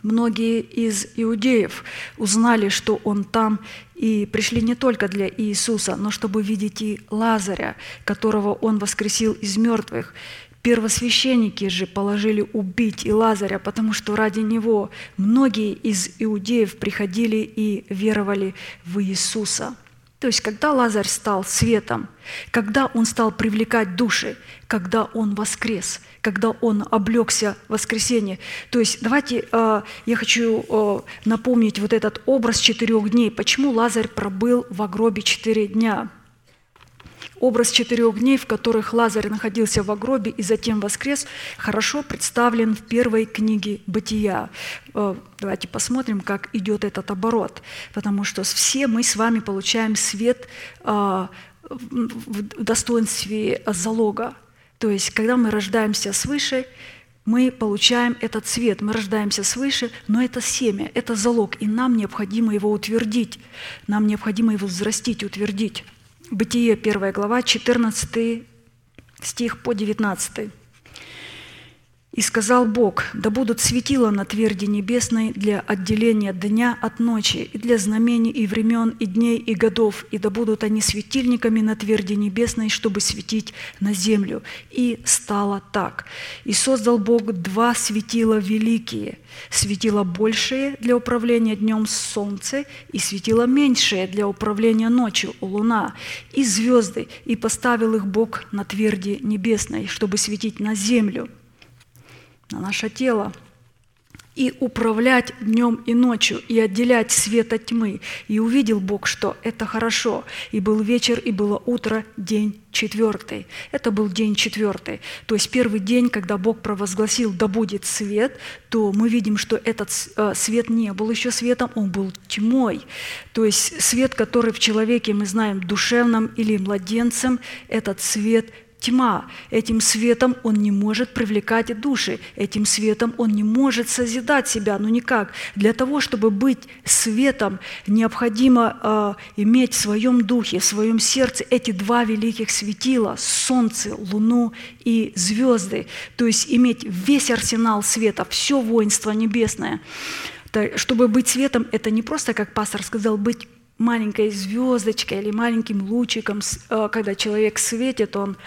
Многие из иудеев узнали, что он там, и пришли не только для Иисуса, но чтобы видеть и Лазаря, которого он воскресил из мертвых. Первосвященники же положили убить и Лазаря, потому что ради него многие из иудеев приходили и веровали в Иисуса. То есть, когда Лазарь стал светом, когда он стал привлекать души, когда он воскрес, когда он облегся воскресенье. То есть, давайте э, я хочу э, напомнить вот этот образ четырех дней. Почему Лазарь пробыл в гробе четыре дня? Образ четырех дней, в которых Лазарь находился в гробе и затем воскрес, хорошо представлен в первой книге «Бытия». Э, давайте посмотрим, как идет этот оборот, потому что все мы с вами получаем свет э, в достоинстве залога. То есть, когда мы рождаемся свыше, мы получаем этот цвет, мы рождаемся свыше, но это семя, это залог, и нам необходимо его утвердить, нам необходимо его взрастить, утвердить. Бытие, 1 глава, 14 стих по 19. И сказал Бог, да будут светила на тверди небесной для отделения дня от ночи, и для знамений и времен, и дней, и годов, и да будут они светильниками на тверди небесной, чтобы светить на землю. И стало так. И создал Бог два светила великие, светило большее для управления днем солнце, и светило меньшее для управления ночью луна, и звезды, и поставил их Бог на тверди небесной, чтобы светить на землю – на наше тело и управлять днем и ночью, и отделять свет от тьмы. И увидел Бог, что это хорошо. И был вечер, и было утро, день четвертый. Это был день четвертый. То есть первый день, когда Бог провозгласил «да будет свет», то мы видим, что этот э, свет не был еще светом, он был тьмой. То есть свет, который в человеке мы знаем душевным или младенцем, этот свет – тьма. Этим светом он не может привлекать души, этим светом он не может созидать себя, ну никак. Для того, чтобы быть светом, необходимо э, иметь в своем духе, в своем сердце эти два великих светила – солнце, луну и звезды. То есть иметь весь арсенал света, все воинство небесное. Чтобы быть светом, это не просто, как пастор сказал, быть маленькой звездочкой или маленьким лучиком, э, когда человек светит, он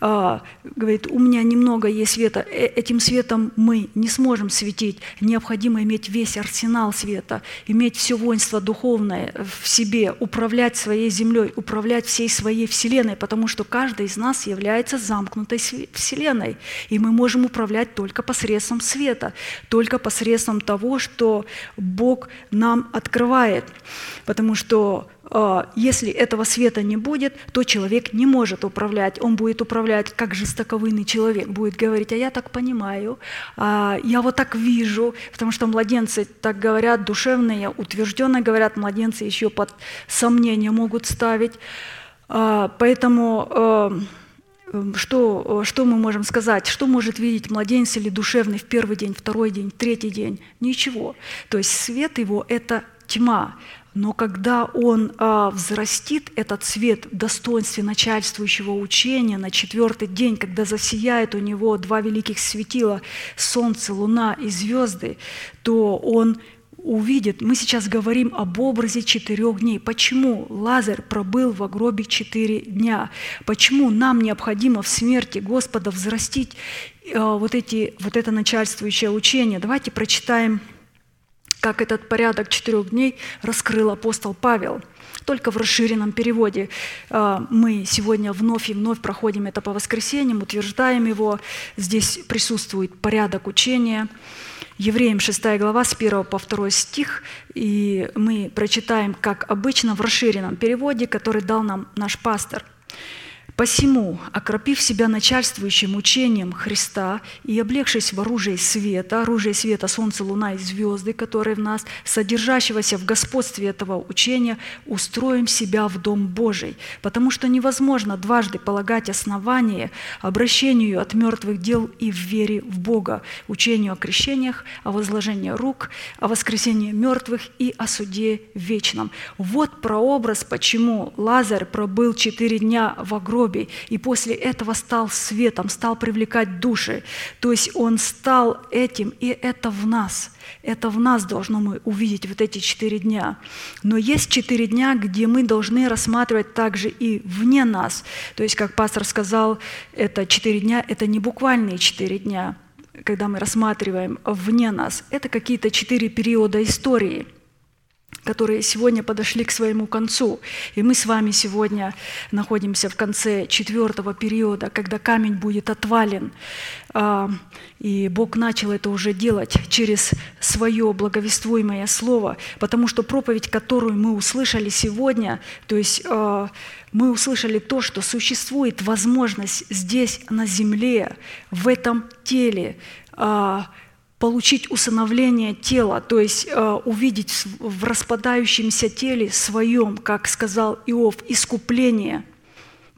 говорит, у меня немного есть света, э, этим светом мы не сможем светить. Необходимо иметь весь арсенал света, иметь все воинство духовное в себе, управлять своей землей, управлять всей своей вселенной, потому что каждый из нас является замкнутой вселенной, и мы можем управлять только посредством света, только посредством того, что Бог нам открывает, потому что а, если этого света не будет, то человек не может управлять. Он будет управлять как жестоковыйный человек, будет говорить, а я так понимаю, а я вот так вижу, потому что младенцы так говорят, душевные, утвержденно говорят, младенцы еще под сомнение могут ставить. А, поэтому что, что мы можем сказать? Что может видеть младенец или душевный в первый день, второй день, третий день? Ничего. То есть свет его – это тьма. Но когда он а, взрастит этот свет в достоинстве начальствующего учения на четвертый день, когда засияет у него два великих светила – солнце, луна и звезды, то он увидит, мы сейчас говорим об образе четырех дней. Почему Лазарь пробыл в гробе четыре дня? Почему нам необходимо в смерти Господа взрастить а, вот, эти, вот это начальствующее учение? Давайте прочитаем как этот порядок четырех дней раскрыл апостол Павел. Только в расширенном переводе а, мы сегодня вновь и вновь проходим это по воскресеньям, утверждаем его. Здесь присутствует порядок учения. Евреям 6 глава с 1 по 2 стих, и мы прочитаем, как обычно, в расширенном переводе, который дал нам наш пастор – Посему, окропив себя начальствующим учением Христа и облегшись в оружие света, оружие света, солнце, луна и звезды, которые в нас, содержащегося в господстве этого учения, устроим себя в Дом Божий, потому что невозможно дважды полагать основание обращению от мертвых дел и в вере в Бога, учению о крещениях, о возложении рук, о воскресении мертвых и о суде вечном. Вот прообраз, почему Лазарь пробыл четыре дня в гробе, скорби, и после этого стал светом, стал привлекать души. То есть он стал этим, и это в нас. Это в нас должно мы увидеть вот эти четыре дня. Но есть четыре дня, где мы должны рассматривать также и вне нас. То есть, как пастор сказал, это четыре дня, это не буквальные четыре дня, когда мы рассматриваем вне нас. Это какие-то четыре периода истории – которые сегодня подошли к своему концу. И мы с вами сегодня находимся в конце четвертого периода, когда камень будет отвален. А, и Бог начал это уже делать через свое благовествуемое слово, потому что проповедь, которую мы услышали сегодня, то есть а, мы услышали то, что существует возможность здесь, на земле, в этом теле, а, получить усыновление тела, то есть э, увидеть в распадающемся теле своем, как сказал Иов, искупление.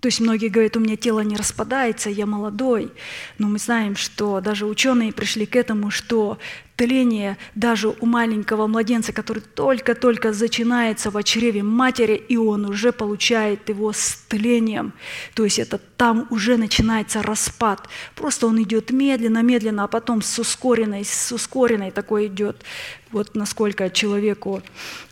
То есть многие говорят, у меня тело не распадается, я молодой. Но мы знаем, что даже ученые пришли к этому, что тление даже у маленького младенца, который только-только начинается в чреве матери, и он уже получает его с тлением. То есть это там уже начинается распад. Просто он идет медленно, медленно, а потом с ускоренной, с ускоренной такой идет вот насколько человеку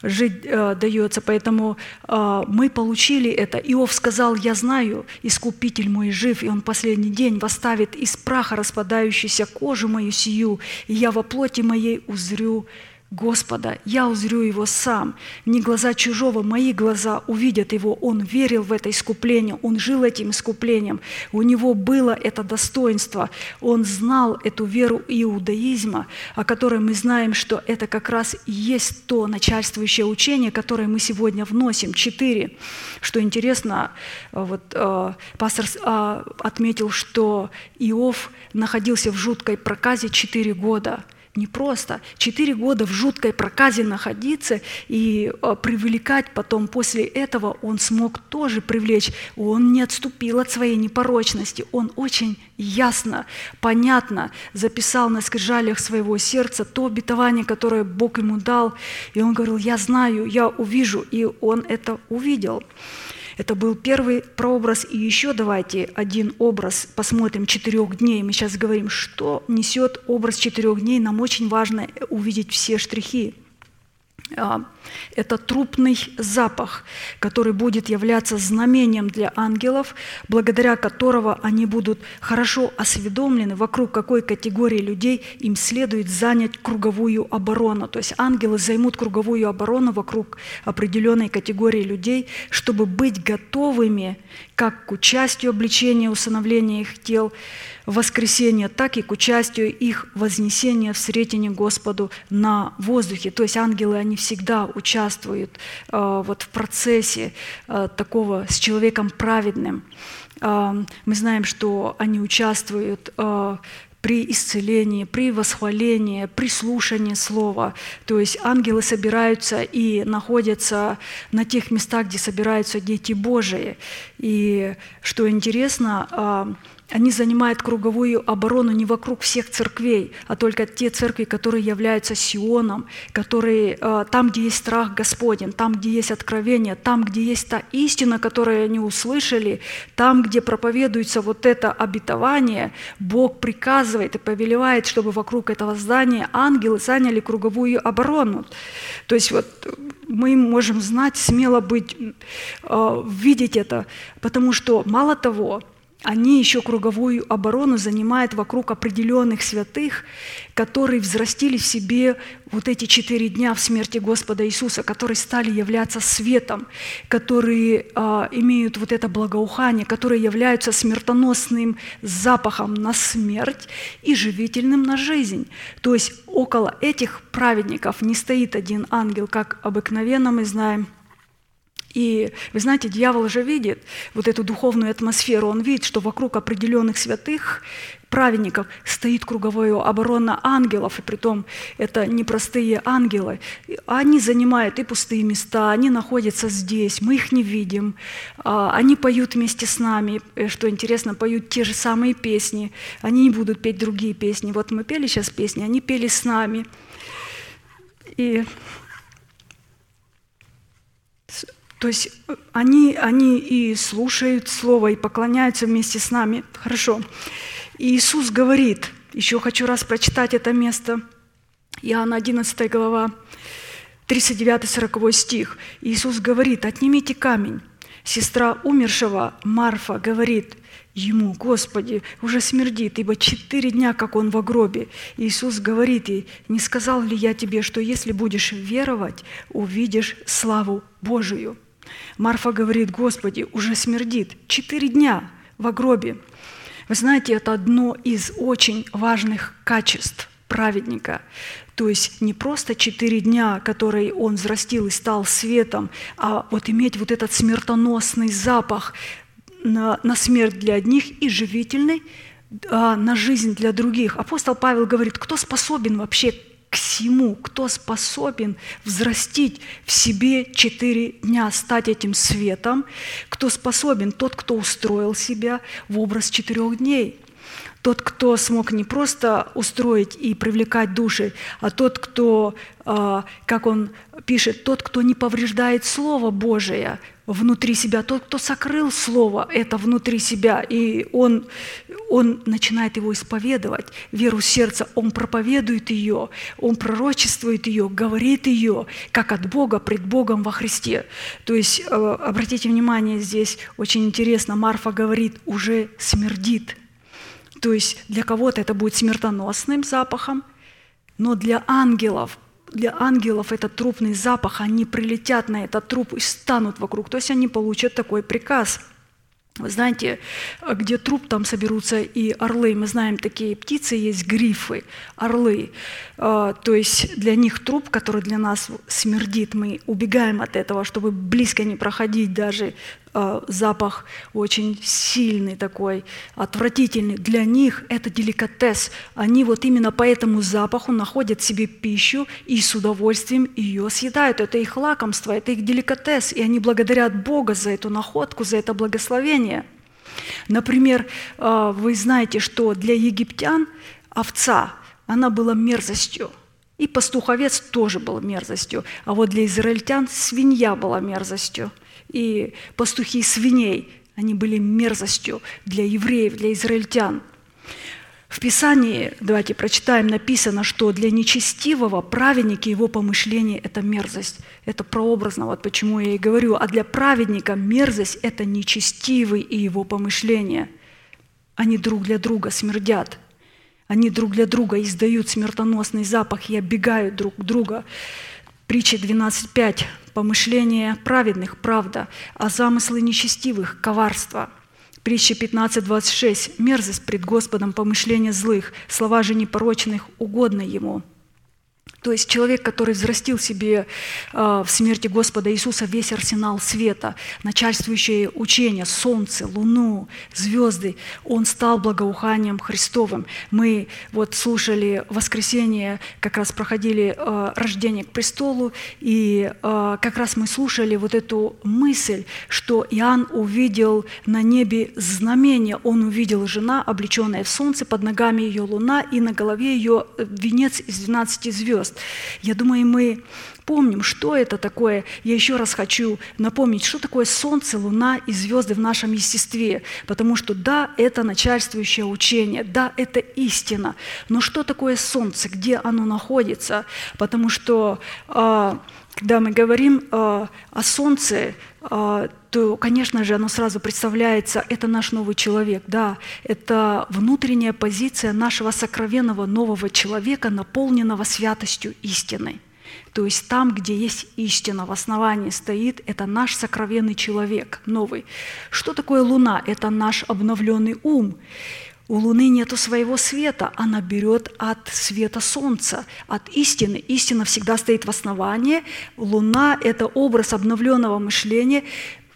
жить э, дается. Поэтому э, мы получили это. Иов сказал, я знаю, искупитель мой жив, и он последний день восставит из праха распадающуюся кожу мою сию, и я во плоти моей узрю Господа, я узрю Его сам. Не глаза чужого, мои глаза увидят Его. Он верил в это искупление, он жил этим искуплением. У него было это достоинство. Он знал эту веру иудаизма, о которой мы знаем, что это как раз и есть то начальствующее учение, которое мы сегодня вносим. Четыре. Что интересно, вот э, пастор э, отметил, что Иов находился в жуткой проказе четыре года – не просто Четыре года в жуткой проказе находиться и э, привлекать потом после этого он смог тоже привлечь. Он не отступил от своей непорочности. Он очень ясно, понятно записал на скрижалях своего сердца то обетование, которое Бог ему дал. И он говорил, я знаю, я увижу. И он это увидел. Это был первый прообраз. И еще давайте один образ посмотрим четырех дней. Мы сейчас говорим, что несет образ четырех дней. Нам очень важно увидеть все штрихи. Это трупный запах, который будет являться знамением для ангелов, благодаря которого они будут хорошо осведомлены, вокруг какой категории людей им следует занять круговую оборону. То есть ангелы займут круговую оборону вокруг определенной категории людей, чтобы быть готовыми как к участию обличения, усыновления их тел, воскресения, так и к участию их вознесения в сретении Господу на воздухе. То есть ангелы, они всегда участвуют э, вот в процессе э, такого с человеком праведным. Э, мы знаем, что они участвуют при исцелении, при восхвалении, при слушании слова. То есть ангелы собираются и находятся на тех местах, где собираются дети Божии. И что интересно, они занимают круговую оборону не вокруг всех церквей, а только те церкви, которые являются Сионом, которые э, там, где есть страх Господень, там, где есть откровение, там, где есть та истина, которую они услышали, там, где проповедуется вот это обетование, Бог приказывает и повелевает, чтобы вокруг этого здания ангелы заняли круговую оборону. То есть вот мы можем знать, смело быть, э, видеть это, потому что мало того, они еще круговую оборону занимают вокруг определенных святых, которые взрастили в себе вот эти четыре дня в смерти Господа Иисуса, которые стали являться светом, которые а, имеют вот это благоухание, которые являются смертоносным запахом на смерть и живительным на жизнь. То есть около этих праведников не стоит один ангел, как обыкновенно мы знаем – и вы знаете, дьявол же видит вот эту духовную атмосферу, он видит, что вокруг определенных святых, праведников стоит круговая оборона ангелов, и притом это непростые ангелы. Они занимают и пустые места, они находятся здесь, мы их не видим, а, они поют вместе с нами, э, что интересно, поют те же самые песни, они не будут петь другие песни. Вот мы пели сейчас песни, они пели с нами. И то есть э, они, они и слушают Слово, и поклоняются вместе с нами. Хорошо. И Иисус говорит, еще хочу раз прочитать это место, Иоанна 11 глава, 39-40 стих. Иисус говорит, отнимите камень. Сестра умершего Марфа говорит ему, Господи, уже смердит, ибо четыре дня, как он в гробе. Иисус говорит ей, не сказал ли я тебе, что если будешь веровать, увидишь славу Божию. Марфа говорит, Господи, уже смердит. Четыре дня в гробе. Вы знаете, это одно из очень важных качеств праведника. То есть не просто четыре дня, которые он взрастил и стал светом, а вот иметь вот этот смертоносный запах на, на смерть для одних и живительный а, на жизнь для других. Апостол Павел говорит, кто способен вообще к всему, кто способен взрастить в себе четыре дня, стать этим светом, кто способен, тот, кто устроил себя в образ четырех дней – тот, кто смог не просто устроить и привлекать души, а тот, кто, а, как он пишет, тот, кто не повреждает Слово Божие внутри себя, тот, кто сокрыл Слово это внутри себя, и он, он начинает его исповедовать, веру сердца, он проповедует ее, он пророчествует ее, говорит ее, как от Бога, пред Богом во Христе. То есть, а, обратите внимание, здесь очень интересно, Марфа говорит, уже смердит – то есть для кого-то это будет смертоносным запахом, но для ангелов, для ангелов этот трупный запах, они прилетят на этот труп и станут вокруг. То есть они получат такой приказ – вы знаете, где труп, там соберутся и орлы. Мы знаем, такие птицы есть, грифы, орлы. А, то есть для них труп, который для нас смердит, мы убегаем от этого, чтобы близко не проходить даже запах очень сильный такой, отвратительный. Для них это деликатес. Они вот именно по этому запаху находят себе пищу и с удовольствием ее съедают. Это их лакомство, это их деликатес. И они благодарят Бога за эту находку, за это благословение. Например, а, вы знаете, что для египтян овца, она была мерзостью. И пастуховец тоже был мерзостью. А вот для израильтян свинья была мерзостью и пастухи свиней, они были мерзостью для евреев, для израильтян. В Писании, давайте прочитаем, написано, что для нечестивого праведники его помышления – это мерзость. Это прообразно, вот почему я и говорю. А для праведника мерзость – это нечестивый и его помышления. Они друг для друга смердят. Они друг для друга издают смертоносный запах и оббегают друг друга. Притча 12.5. Помышления праведных – правда, а замыслы нечестивых – коварство. Притча 15.26. Мерзость пред Господом помышления злых, слова же непорочных угодны Ему. То есть человек, который взрастил себе э, в смерти Господа Иисуса весь арсенал света, начальствующее учение, солнце, луну, звезды, он стал благоуханием Христовым. Мы вот слушали воскресенье, как раз проходили э, рождение к престолу, и э, как раз мы слушали вот эту мысль, что Иоанн увидел на небе знамение, он увидел жена, облеченная в солнце, под ногами ее луна, и на голове ее венец из 12 звезд звезд. Я думаю, мы помним, что это такое. Я еще раз хочу напомнить, что такое Солнце, Луна и звезды в нашем естестве. Потому что да, это начальствующее учение, да, это истина. Но что такое Солнце, где оно находится? Потому что а, когда мы говорим а, о Солнце, а, то, конечно же, оно сразу представляется, это наш новый человек, да, это внутренняя позиция нашего сокровенного нового человека, наполненного святостью истины. То есть там, где есть истина, в основании стоит, это наш сокровенный человек, новый. Что такое Луна? Это наш обновленный ум. У Луны нету своего света, она берет от света Солнца, от истины. Истина всегда стоит в основании. Луна – это образ обновленного мышления.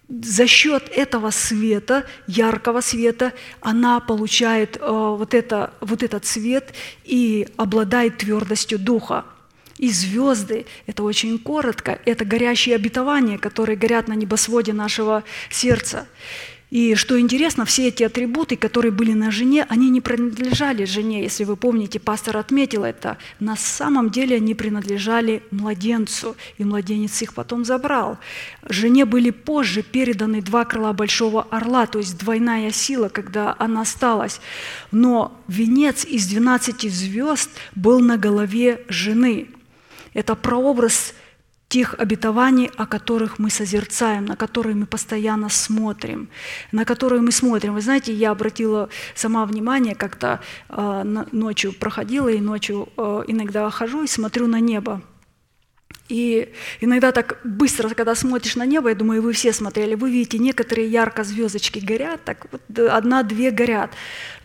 За счет этого света, яркого света, она получает э, вот, это, вот этот цвет и обладает твердостью духа. И звезды, это очень коротко, это горящие обетования, которые горят на небосводе нашего сердца. И что интересно, все эти атрибуты, которые были на жене, они не принадлежали жене. Если вы помните, пастор отметил это. На самом деле они принадлежали младенцу, и младенец их потом забрал. Жене были позже переданы два крыла большого орла, то есть двойная сила, когда она осталась. Но венец из 12 звезд был на голове жены. Это прообраз тех обетований, о которых мы созерцаем, на которые мы постоянно смотрим, на которые мы смотрим. Вы знаете, я обратила сама внимание, как-то э, ночью проходила и ночью э, иногда хожу и смотрю на небо. И иногда так быстро, когда смотришь на небо, я думаю, вы все смотрели, вы видите, некоторые ярко звездочки горят, так вот одна-две горят.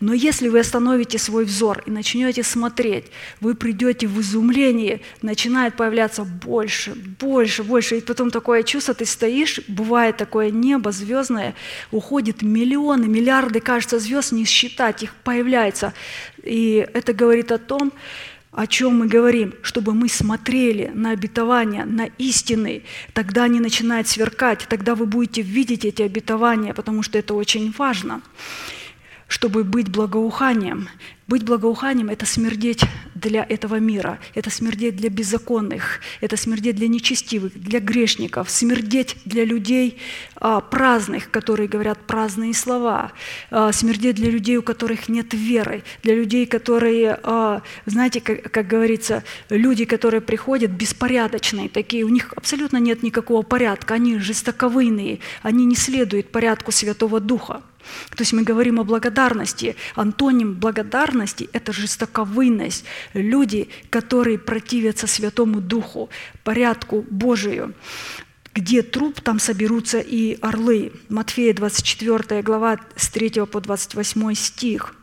Но если вы остановите свой взор и начнете смотреть, вы придете в изумление, начинает появляться больше, больше, больше. И потом такое чувство, ты стоишь, бывает такое небо звездное, уходит миллионы, миллиарды, кажется, звезд, не считать, их появляется. И это говорит о том, о чем мы говорим, чтобы мы смотрели на обетования, на истины, тогда они начинают сверкать, тогда вы будете видеть эти обетования, потому что это очень важно чтобы быть благоуханием. Быть благоуханием – это смердеть для этого мира, это смердеть для беззаконных, это смердеть для нечестивых, для грешников, смердеть для людей а, праздных, которые говорят праздные слова, а, смердеть для людей, у которых нет веры, для людей, которые, а, знаете, как, как говорится, люди, которые приходят беспорядочные, такие, у них абсолютно нет никакого порядка, они жестоковыйные, они не следуют порядку Святого Духа. То есть мы говорим о благодарности. Антоним благодарности – это жестоковыйность. Люди, которые противятся Святому Духу, порядку Божию. Где труп, там соберутся и орлы. Матфея 24 глава с 3 по 28 стих –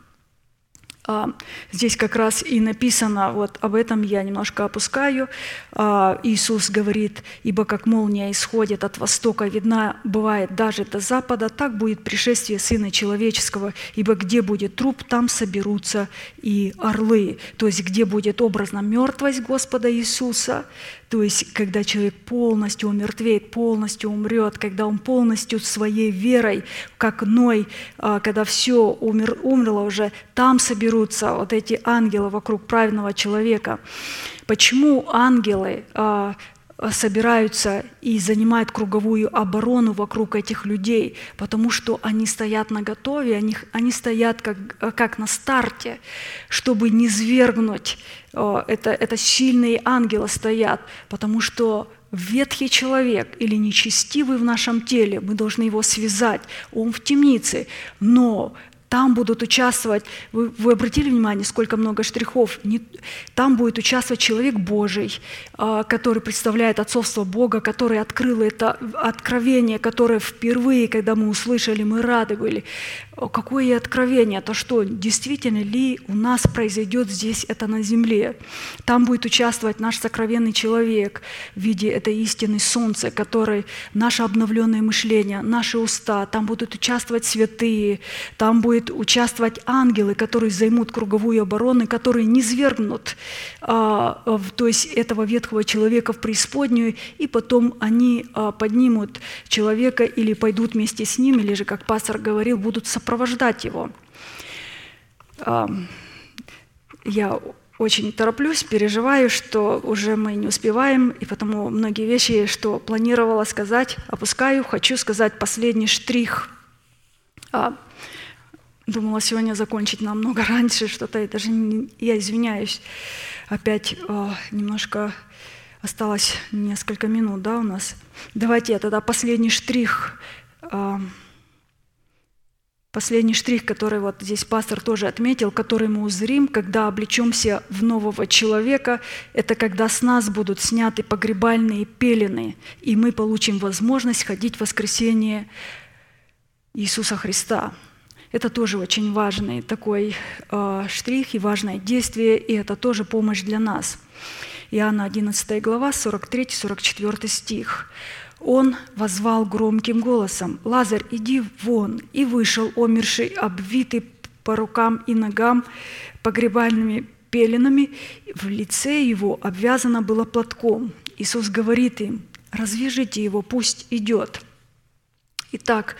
здесь как раз и написано, вот об этом я немножко опускаю. А, Иисус говорит, «Ибо как молния исходит от востока, видна бывает даже до запада, так будет пришествие Сына Человеческого, ибо где будет труп, там соберутся и орлы». То есть где будет образно мертвость Господа Иисуса, то есть, когда человек полностью умертвеет, полностью умрет, когда он полностью своей верой, как Ной, а, когда все умер, умерло уже, там соберутся вот эти ангелы вокруг праведного человека. Почему ангелы а, собираются и занимают круговую оборону вокруг этих людей, потому что они стоят на готове, они, они стоят как, как на старте, чтобы не свергнуть. Это, это сильные ангелы стоят, потому что ветхий человек или нечестивый в нашем теле, мы должны его связать, он в темнице, но там будут участвовать, вы, вы обратили внимание, сколько много штрихов, не, там будет участвовать человек Божий, э, который представляет отцовство Бога, который открыл это откровение, которое впервые, когда мы услышали, мы рады были. Какое откровение, то что, действительно ли у нас произойдет здесь это на земле? Там будет участвовать наш сокровенный человек в виде этой истины солнца, который наше обновленное мышление, наши уста, там будут участвовать святые, там будет участвовать ангелы, которые займут круговую оборону, которые не свергнут а, то есть этого ветхого человека в преисподнюю, и потом они а, поднимут человека или пойдут вместе с ним, или же, как пастор говорил, будут сопровождать его. А, я очень тороплюсь, переживаю, что уже мы не успеваем, и потому многие вещи, что планировала сказать, опускаю. Хочу сказать последний штрих Думала сегодня закончить намного раньше, что-то это же не, я извиняюсь. Опять э, немножко осталось несколько минут, да, у нас. Давайте я тогда последний штрих, э, последний штрих, который вот здесь пастор тоже отметил, который мы узрим, когда облечемся в нового человека, это когда с нас будут сняты погребальные пелены, и мы получим возможность ходить в воскресение Иисуса Христа. Это тоже очень важный такой э, штрих и важное действие, и это тоже помощь для нас. Иоанна 11 глава, 43-44 стих. Он возвал громким голосом, «Лазарь, иди вон!» И вышел омерший, обвитый по рукам и ногам погребальными пеленами, в лице его обвязано было платком. Иисус говорит им, «Развяжите его, пусть идет». Итак,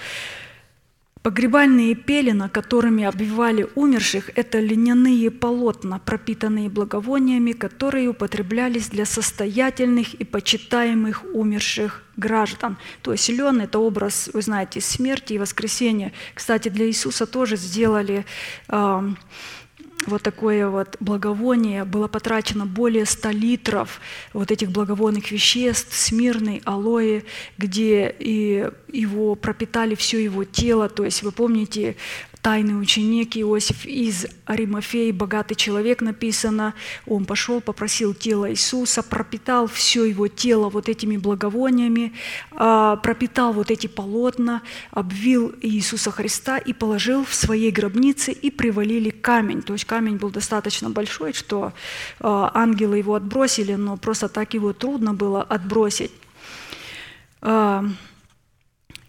Погребальные пелена, которыми обвивали умерших, это льняные полотна, пропитанные благовониями, которые употреблялись для состоятельных и почитаемых умерших граждан. То есть лен – это образ, вы знаете, смерти и воскресения. Кстати, для Иисуса тоже сделали э, вот такое вот благовоние, было потрачено более 100 литров вот этих благовонных веществ, смирной, алоэ, где и его пропитали все его тело. То есть вы помните тайный ученик Иосиф из Аримафеи, богатый человек написано, он пошел, попросил тело Иисуса, пропитал все его тело вот этими благовониями, а, пропитал вот эти полотна, обвил Иисуса Христа и положил в своей гробнице и привалили камень. То есть камень был достаточно большой, что а, ангелы его отбросили, но просто так его трудно было отбросить.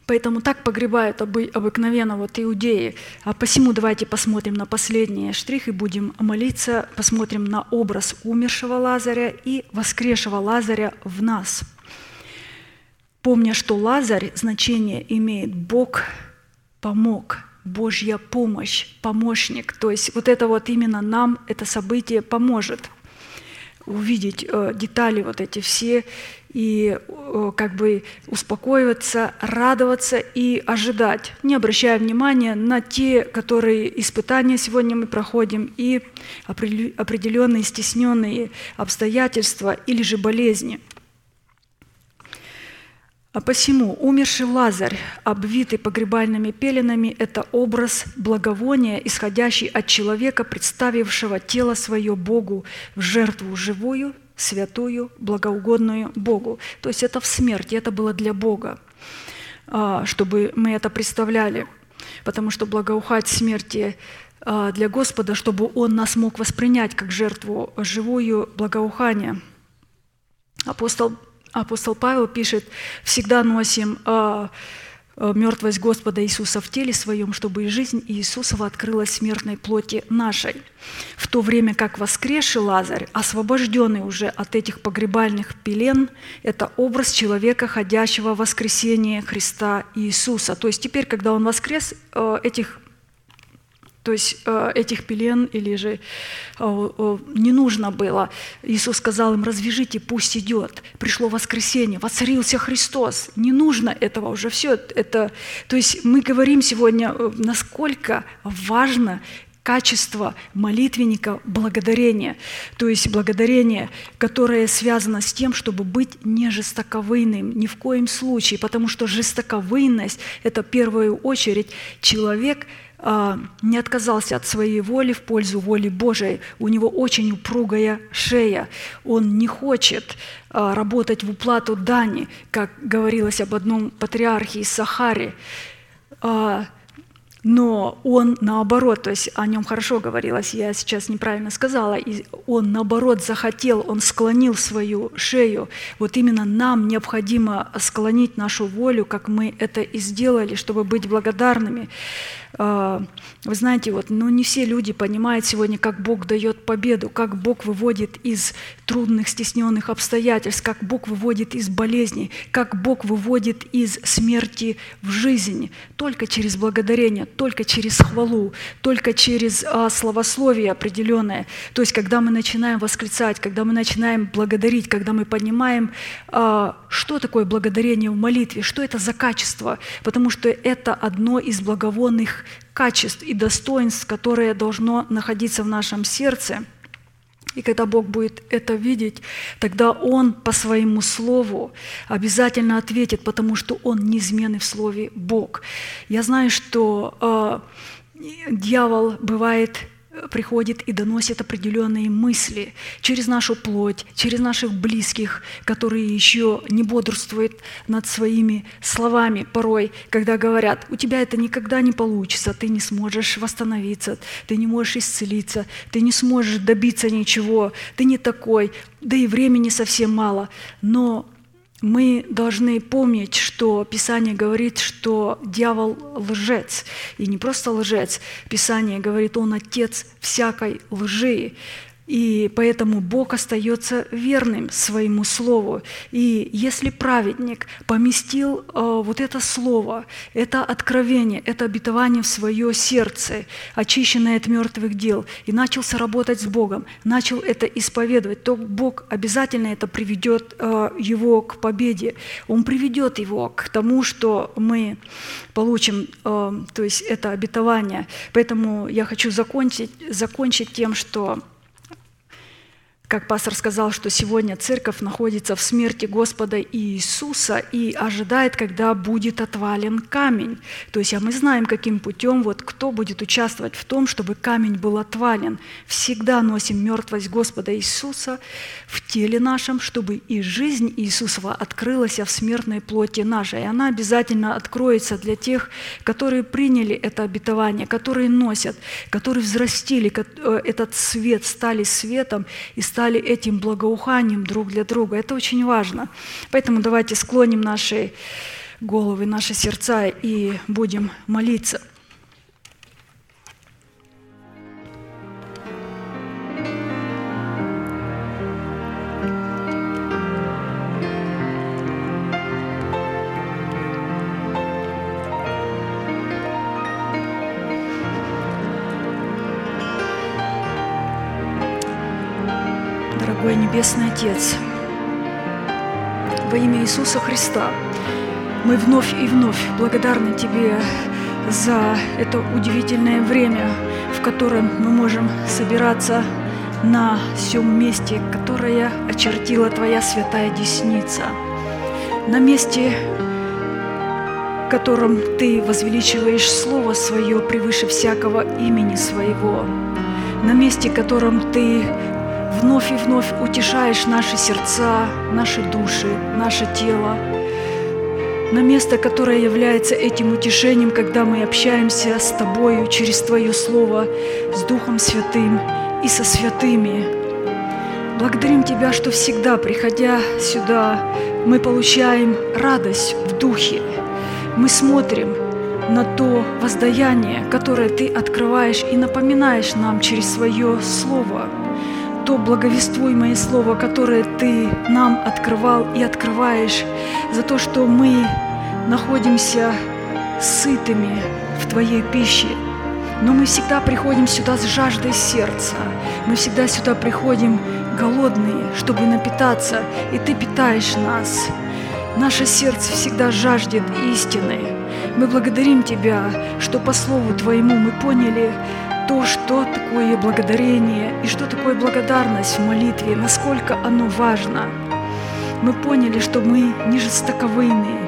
Поэтому так погребают обы- обыкновенно вот иудеи. А посему давайте посмотрим на последний штрих и будем молиться, посмотрим на образ умершего Лазаря и воскресшего Лазаря в нас. Помня, что Лазарь значение имеет Бог помог, Божья помощь, помощник. То есть вот это вот именно нам это событие поможет увидеть э, детали вот эти все и э, как бы успокоиваться, радоваться и ожидать, не обращая внимания на те, которые испытания сегодня мы проходим, и определенные стесненные обстоятельства или же болезни. А посему умерший Лазарь, обвитый погребальными пеленами, это образ благовония, исходящий от человека, представившего тело свое Богу в жертву живую, святую, благоугодную Богу. То есть это в смерти, это было для Бога, а, чтобы мы это представляли. Потому что благоухать смерти а, для Господа, чтобы Он нас мог воспринять как жертву живую благоухания. Апостол Апостол Павел пишет, всегда носим э, мертвость Господа Иисуса в теле своем, чтобы и жизнь Иисусова открылась смертной плоти нашей. В то время как воскресший Лазарь, освобожденный уже от этих погребальных пелен, это образ человека, ходящего в воскресение Христа Иисуса. То есть теперь, когда он воскрес, э, этих то есть э, этих пелен или же э, не нужно было. Иисус сказал им, развяжите, пусть идет. Пришло воскресенье, воцарился Христос. Не нужно этого уже все. Это, то есть мы говорим сегодня, э, насколько важно качество молитвенника благодарения. То есть благодарение, которое связано с тем, чтобы быть не жестоковыйным ни в коем случае, потому что жестоковыйность – это в первую очередь человек – не отказался от своей воли в пользу воли Божией. У него очень упругая шея. Он не хочет а, работать в уплату дани, как говорилось об одном патриархе из Сахари. А, но он наоборот, то есть о нем хорошо говорилось, я сейчас неправильно сказала, и он наоборот захотел, он склонил свою шею. Вот именно нам необходимо склонить нашу волю, как мы это и сделали, чтобы быть благодарными. А, вы знаете, вот, ну, не все люди понимают сегодня, как Бог дает победу, как Бог выводит из трудных, стесненных обстоятельств, как Бог выводит из болезней, как Бог выводит из смерти в жизнь. Только через благодарение, только через хвалу, только через а, словословие определенное. То есть, когда мы начинаем восклицать, когда мы начинаем благодарить, когда мы понимаем, а, что такое благодарение в молитве, что это за качество, потому что это одно из благовонных качеств и достоинств, которое должно находиться в нашем сердце. И когда Бог будет это видеть, тогда Он по своему слову обязательно ответит, потому что Он неизменный в слове Бог. Я знаю, что э, дьявол бывает приходит и доносит определенные мысли через нашу плоть, через наших близких, которые еще не бодрствуют над своими словами порой, когда говорят, у тебя это никогда не получится, ты не сможешь восстановиться, ты не можешь исцелиться, ты не сможешь добиться ничего, ты не такой, да и времени совсем мало. Но мы должны помнить, что Писание говорит, что дьявол лжец. И не просто лжец. Писание говорит, он отец всякой лжи. И поэтому Бог остается верным своему слову. И если праведник поместил э, вот это слово, это откровение, это обетование в свое сердце, очищенное от мертвых дел, и начался работать с Богом, начал это исповедовать, то Бог обязательно это приведет э, его к победе. Он приведет его к тому, что мы получим, э, то есть это обетование. Поэтому я хочу закончить, закончить тем, что как пастор сказал, что сегодня церковь находится в смерти Господа Иисуса и ожидает, когда будет отвален камень. То есть а мы знаем, каким путем, вот кто будет участвовать в том, чтобы камень был отвален. Всегда носим мертвость Господа Иисуса в теле нашем, чтобы и жизнь Иисусова открылась в смертной плоти нашей. И она обязательно откроется для тех, которые приняли это обетование, которые носят, которые взрастили э, этот свет, стали светом и стали стали этим благоуханием друг для друга. Это очень важно. Поэтому давайте склоним наши головы, наши сердца и будем молиться. Отец, во имя Иисуса Христа мы вновь и вновь благодарны Тебе за это удивительное время, в котором мы можем собираться на всем месте, которое очертила Твоя святая десница, на месте, в котором Ты возвеличиваешь Слово Свое превыше всякого имени Своего, на месте, в котором Ты вновь и вновь утешаешь наши сердца, наши души, наше тело, на место, которое является этим утешением, когда мы общаемся с Тобою через Твое Слово, с Духом Святым и со святыми. Благодарим Тебя, что всегда, приходя сюда, мы получаем радость в Духе. Мы смотрим на то воздаяние, которое Ты открываешь и напоминаешь нам через Свое Слово – то благовествуемое Слово, которое Ты нам открывал и открываешь, за то, что мы находимся сытыми в Твоей пище. Но мы всегда приходим сюда с жаждой сердца. Мы всегда сюда приходим голодные, чтобы напитаться, и Ты питаешь нас. Наше сердце всегда жаждет истины. Мы благодарим Тебя, что по Слову Твоему мы поняли, то, что такое благодарение и что такое благодарность в молитве, насколько оно важно. Мы поняли, что мы не жестоковыйные,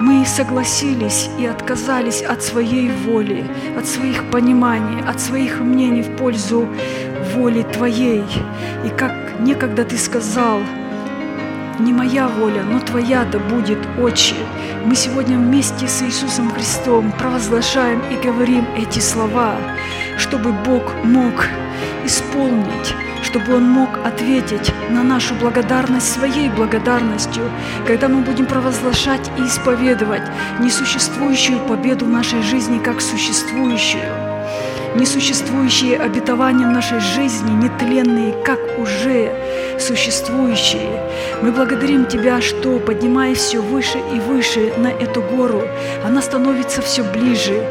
мы согласились и отказались от своей воли, от своих пониманий, от своих мнений в пользу воли Твоей. И как некогда Ты сказал, не моя воля, но Твоя да будет, Отче. Мы сегодня вместе с Иисусом Христом провозглашаем и говорим эти слова чтобы Бог мог исполнить, чтобы Он мог ответить на нашу благодарность своей благодарностью, когда мы будем провозглашать и исповедовать несуществующую победу в нашей жизни как существующую несуществующие обетования в нашей жизни, нетленные, как уже существующие. Мы благодарим Тебя, что, поднимаясь все выше и выше на эту гору, она становится все ближе.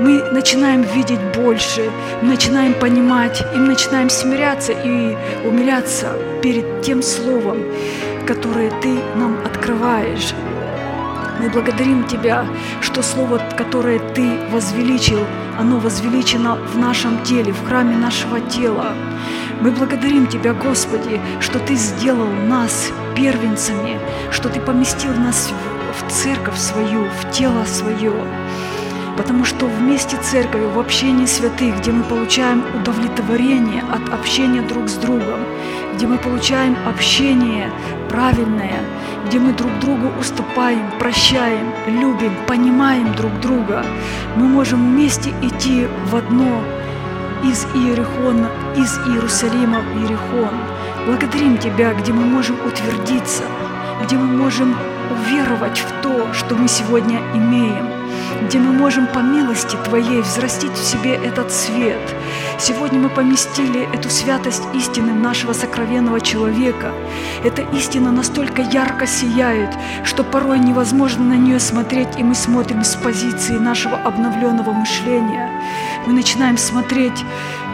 Мы начинаем видеть больше, мы начинаем понимать, и мы начинаем смиряться и умиляться перед тем Словом, которое Ты нам открываешь. Мы благодарим Тебя, что Слово, которое Ты возвеличил, оно возвеличено в нашем теле, в храме нашего тела. Мы благодарим Тебя, Господи, что Ты сделал нас первенцами, что Ты поместил нас в церковь свою, в тело свое. Потому что вместе церкви, в общении святых, где мы получаем удовлетворение от общения друг с другом, где мы получаем общение правильное, где мы друг другу уступаем, прощаем, любим, понимаем друг друга, мы можем вместе идти в одно из Иерихона, из Иерусалима в Иерихон. Благодарим Тебя, где мы можем утвердиться, где мы можем уверовать в то, что мы сегодня имеем, где мы можем по милости Твоей взрастить в себе этот свет. Сегодня мы поместили эту святость истины нашего сокровенного человека. Эта истина настолько ярко сияет, что порой невозможно на нее смотреть, и мы смотрим с позиции нашего обновленного мышления. Мы начинаем смотреть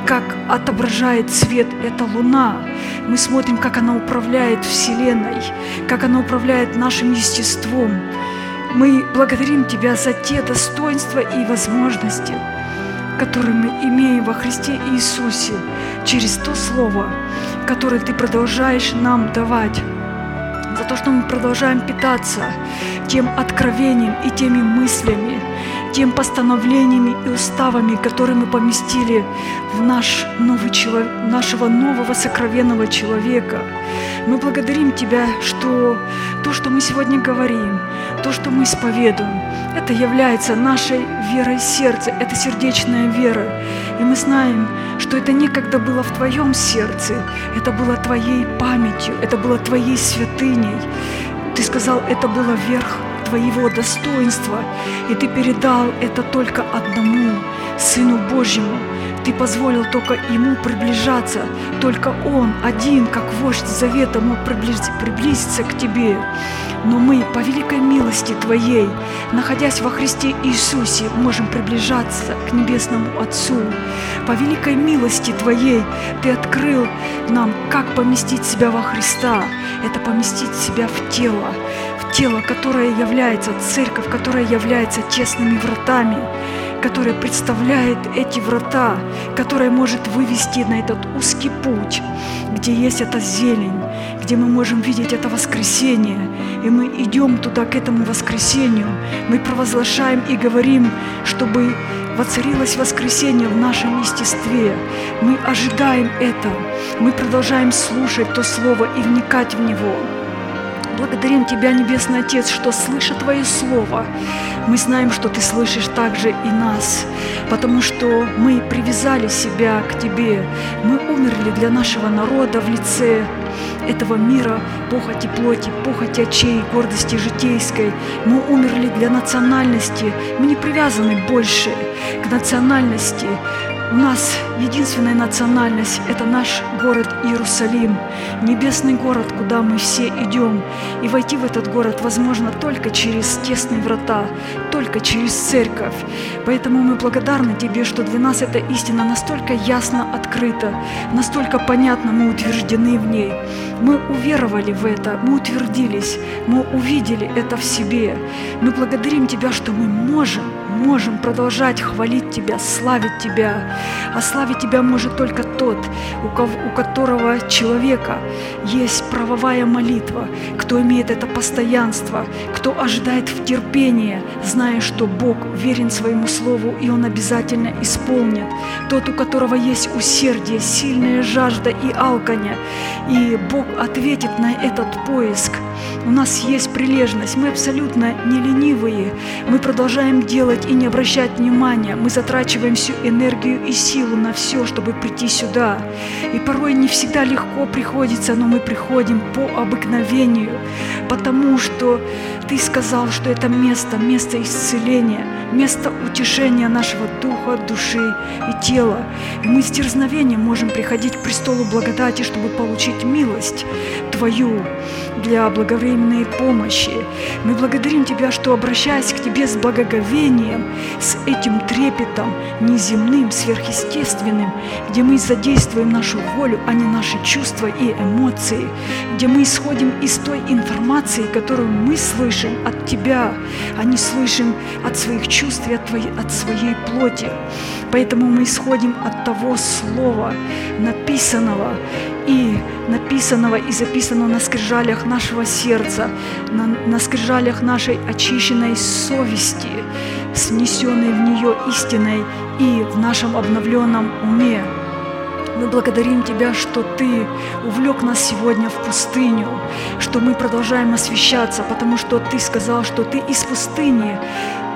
как отображает свет эта луна. Мы смотрим, как она управляет Вселенной, как она управляет нашим естеством. Мы благодарим Тебя за те достоинства и возможности, которые мы имеем во Христе Иисусе через то Слово, которое Ты продолжаешь нам давать, за то, что мы продолжаем питаться тем откровением и теми мыслями, тем постановлениями и уставами, которые мы поместили в наш новый человек, нашего нового сокровенного человека. Мы благодарим Тебя, что то, что мы сегодня говорим, то, что мы исповедуем, это является нашей верой сердца, это сердечная вера. И мы знаем, что это некогда было в Твоем сердце, это было Твоей памятью, это было Твоей святыней. Ты сказал, это было верх Твоего достоинства, и Ты передал это только одному, Сыну Божьему. Ты позволил только Ему приближаться, только Он один, как вождь завета, мог приблизиться к Тебе. Но мы, по великой милости Твоей, находясь во Христе Иисусе, можем приближаться к Небесному Отцу. По великой милости Твоей Ты открыл нам, как поместить себя во Христа. Это поместить себя в тело, тело, которое является церковь, которая является тесными вратами, которая представляет эти врата, которая может вывести на этот узкий путь, где есть эта зелень, где мы можем видеть это воскресение, и мы идем туда, к этому воскресению. Мы провозглашаем и говорим, чтобы воцарилось воскресение в нашем естестве. Мы ожидаем это. Мы продолжаем слушать то Слово и вникать в него. Благодарим Тебя, Небесный Отец, что, слыша Твое Слово, мы знаем, что Ты слышишь также и нас, потому что мы привязали себя к Тебе. Мы умерли для нашего народа в лице этого мира, похоти плоти, похоти очей, гордости житейской. Мы умерли для национальности, мы не привязаны больше к национальности. У нас единственная национальность – это наш город Иерусалим, небесный город, куда мы все идем. И войти в этот город возможно только через тесные врата, только через церковь. Поэтому мы благодарны Тебе, что для нас эта истина настолько ясно открыта, настолько понятно мы утверждены в ней. Мы уверовали в это, мы утвердились, мы увидели это в себе. Мы благодарим Тебя, что мы можем, можем продолжать хвалить Тебя, славить Тебя. А славить Тебя может только тот, у, кого, у которого человека есть правовая молитва, кто имеет это постоянство, кто ожидает в терпении, зная, что Бог верен своему слову, и Он обязательно исполнит. Тот, у которого есть усердие, сильная жажда и алканье, и Бог ответит на этот поиск – у нас есть прилежность, мы абсолютно не ленивые. Мы продолжаем делать и не обращать внимания. Мы затрачиваем всю энергию и силу на все, чтобы прийти сюда. И порой не всегда легко приходится, но мы приходим по обыкновению, потому что Ты сказал, что это место, место исцеления, место утешения нашего духа, души и тела. И мы с дерзновением можем приходить к престолу благодати, чтобы получить милость Твою для благовременной помощи. Мы благодарим Тебя, что, обращаясь к Тебе с благоговением, с этим трепетом неземным, сверхъестественным, где мы задействуем нашу волю, а не наши чувства и эмоции, где мы исходим из той информации, которую мы слышим от Тебя, а не слышим от своих чувств и от, твоей, от своей плоти. Поэтому мы исходим от того слова, написанного, и написанного и записанного на скрижалях нашего сердца, на, на скрижалях нашей очищенной совести, снесенной в нее истиной и в нашем обновленном уме. Мы благодарим Тебя, что Ты увлек нас сегодня в пустыню, что мы продолжаем освещаться, потому что Ты сказал, что Ты из пустыни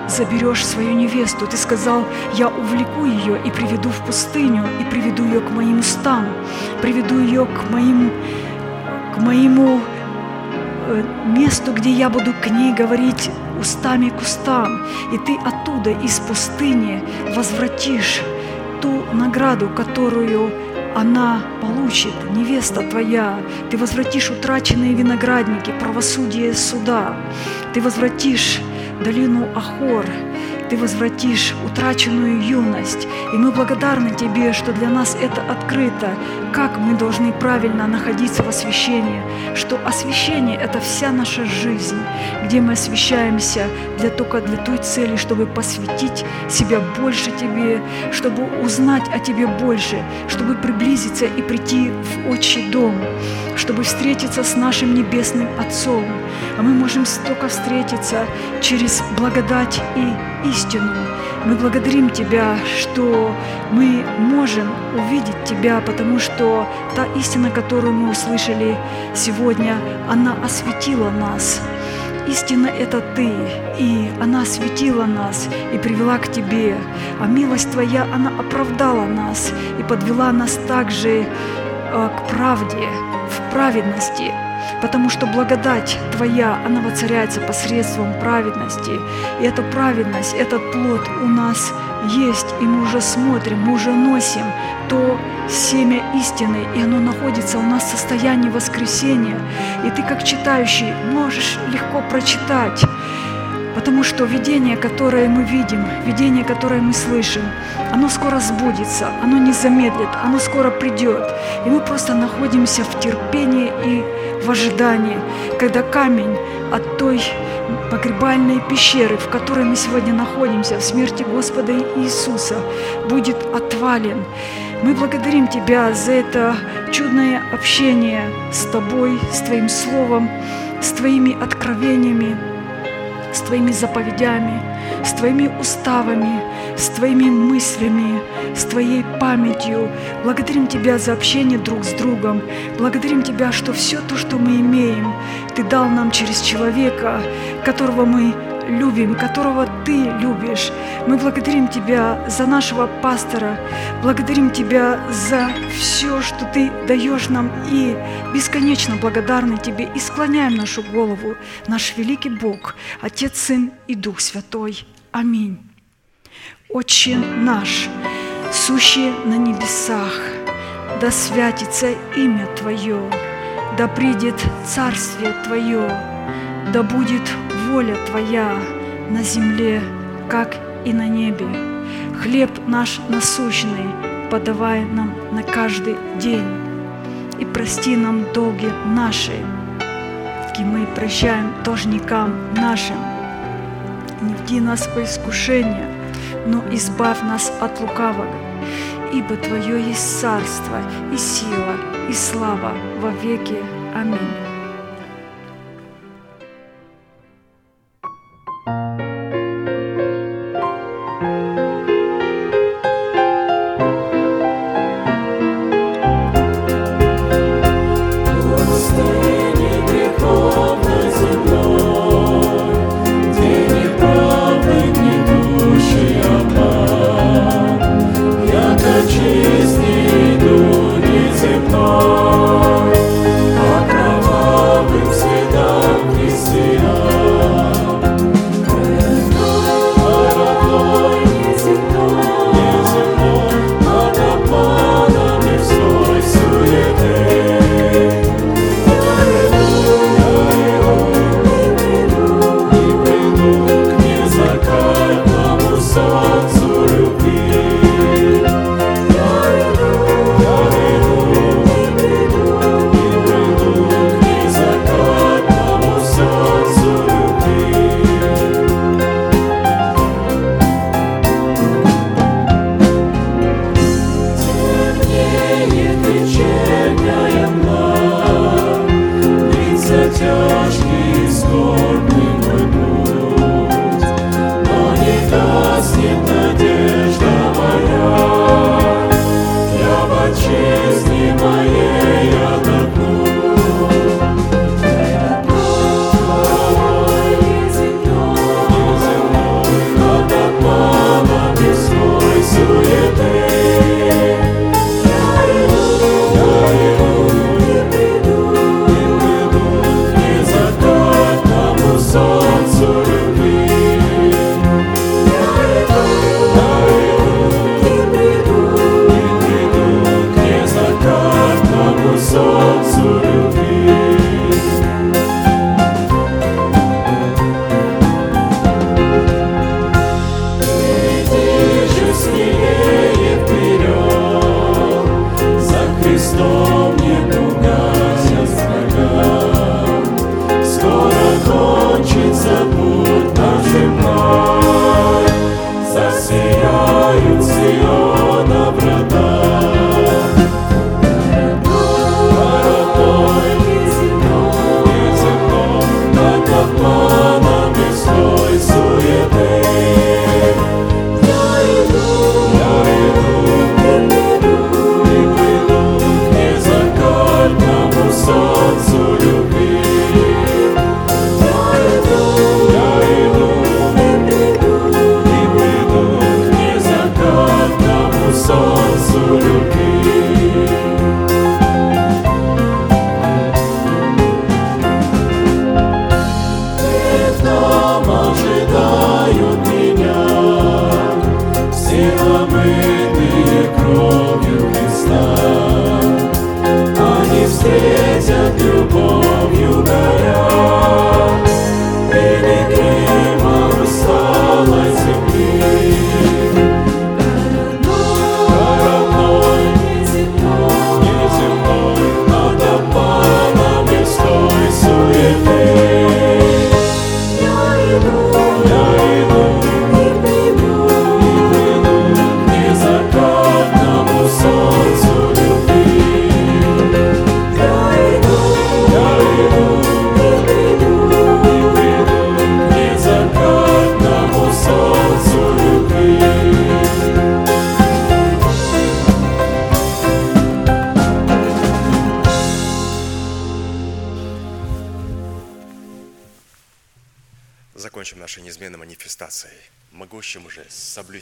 заберешь свою невесту. Ты сказал, я увлеку ее и приведу в пустыню, и приведу ее к моим устам, приведу ее к, моим, к моему месту, где я буду к ней говорить устами к устам, и ты оттуда, из пустыни, возвратишь ту награду, которую она получит, невеста твоя. Ты возвратишь утраченные виноградники, правосудие суда. Ты возвратишь долину Ахор, ты возвратишь утраченную юность. И мы благодарны Тебе, что для нас это открыто, как мы должны правильно находиться в освящении, что освящение – это вся наша жизнь, где мы освящаемся для, только для той цели, чтобы посвятить себя больше Тебе, чтобы узнать о Тебе больше, чтобы приблизиться и прийти в отчий дом, чтобы встретиться с нашим Небесным Отцом. А мы можем только встретиться через благодать и истину. Мы благодарим Тебя, что мы можем увидеть Тебя, потому что та истина, которую мы услышали сегодня, она осветила нас. Истина – это Ты, и она осветила нас и привела к Тебе. А милость Твоя, она оправдала нас и подвела нас также э, к правде, в праведности. Потому что благодать Твоя, она воцаряется посредством праведности. И эта праведность, этот плод у нас есть, и мы уже смотрим, мы уже носим то семя истины, и оно находится у нас в состоянии воскресения. И ты, как читающий, можешь легко прочитать, потому что видение, которое мы видим, видение, которое мы слышим, оно скоро сбудется, оно не замедлит, оно скоро придет. И мы просто находимся в терпении и в ожидании, когда камень от той погребальной пещеры, в которой мы сегодня находимся, в смерти Господа Иисуса, будет отвален. Мы благодарим Тебя за это чудное общение с Тобой, с Твоим Словом, с Твоими откровениями, с Твоими заповедями, с Твоими уставами, с Твоими мыслями, с Твоей памятью. Благодарим Тебя за общение друг с другом. Благодарим Тебя, что все то, что мы имеем, Ты дал нам через человека, которого мы любим, которого Ты любишь. Мы благодарим Тебя за нашего пастора, благодарим Тебя за все, что Ты даешь нам, и бесконечно благодарны Тебе, и склоняем нашу голову, наш великий Бог, Отец, Сын и Дух Святой. Аминь. Отче наш, сущий на небесах, да святится имя Твое, да придет Царствие Твое, да будет воля Твоя на земле, как и на небе. Хлеб наш насущный подавай нам на каждый день, и прости нам долги наши, и мы прощаем должникам нашим. Не вди нас во искушение, но избавь нас от лукавого, ибо Твое есть царство и сила и слава во веки. Аминь.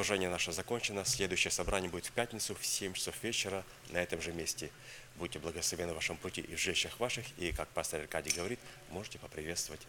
Служение наше закончено. Следующее собрание будет в пятницу в 7 часов вечера на этом же месте. Будьте благословены в вашем пути и в жилищах ваших. И, как пастор Аркадий говорит, можете поприветствовать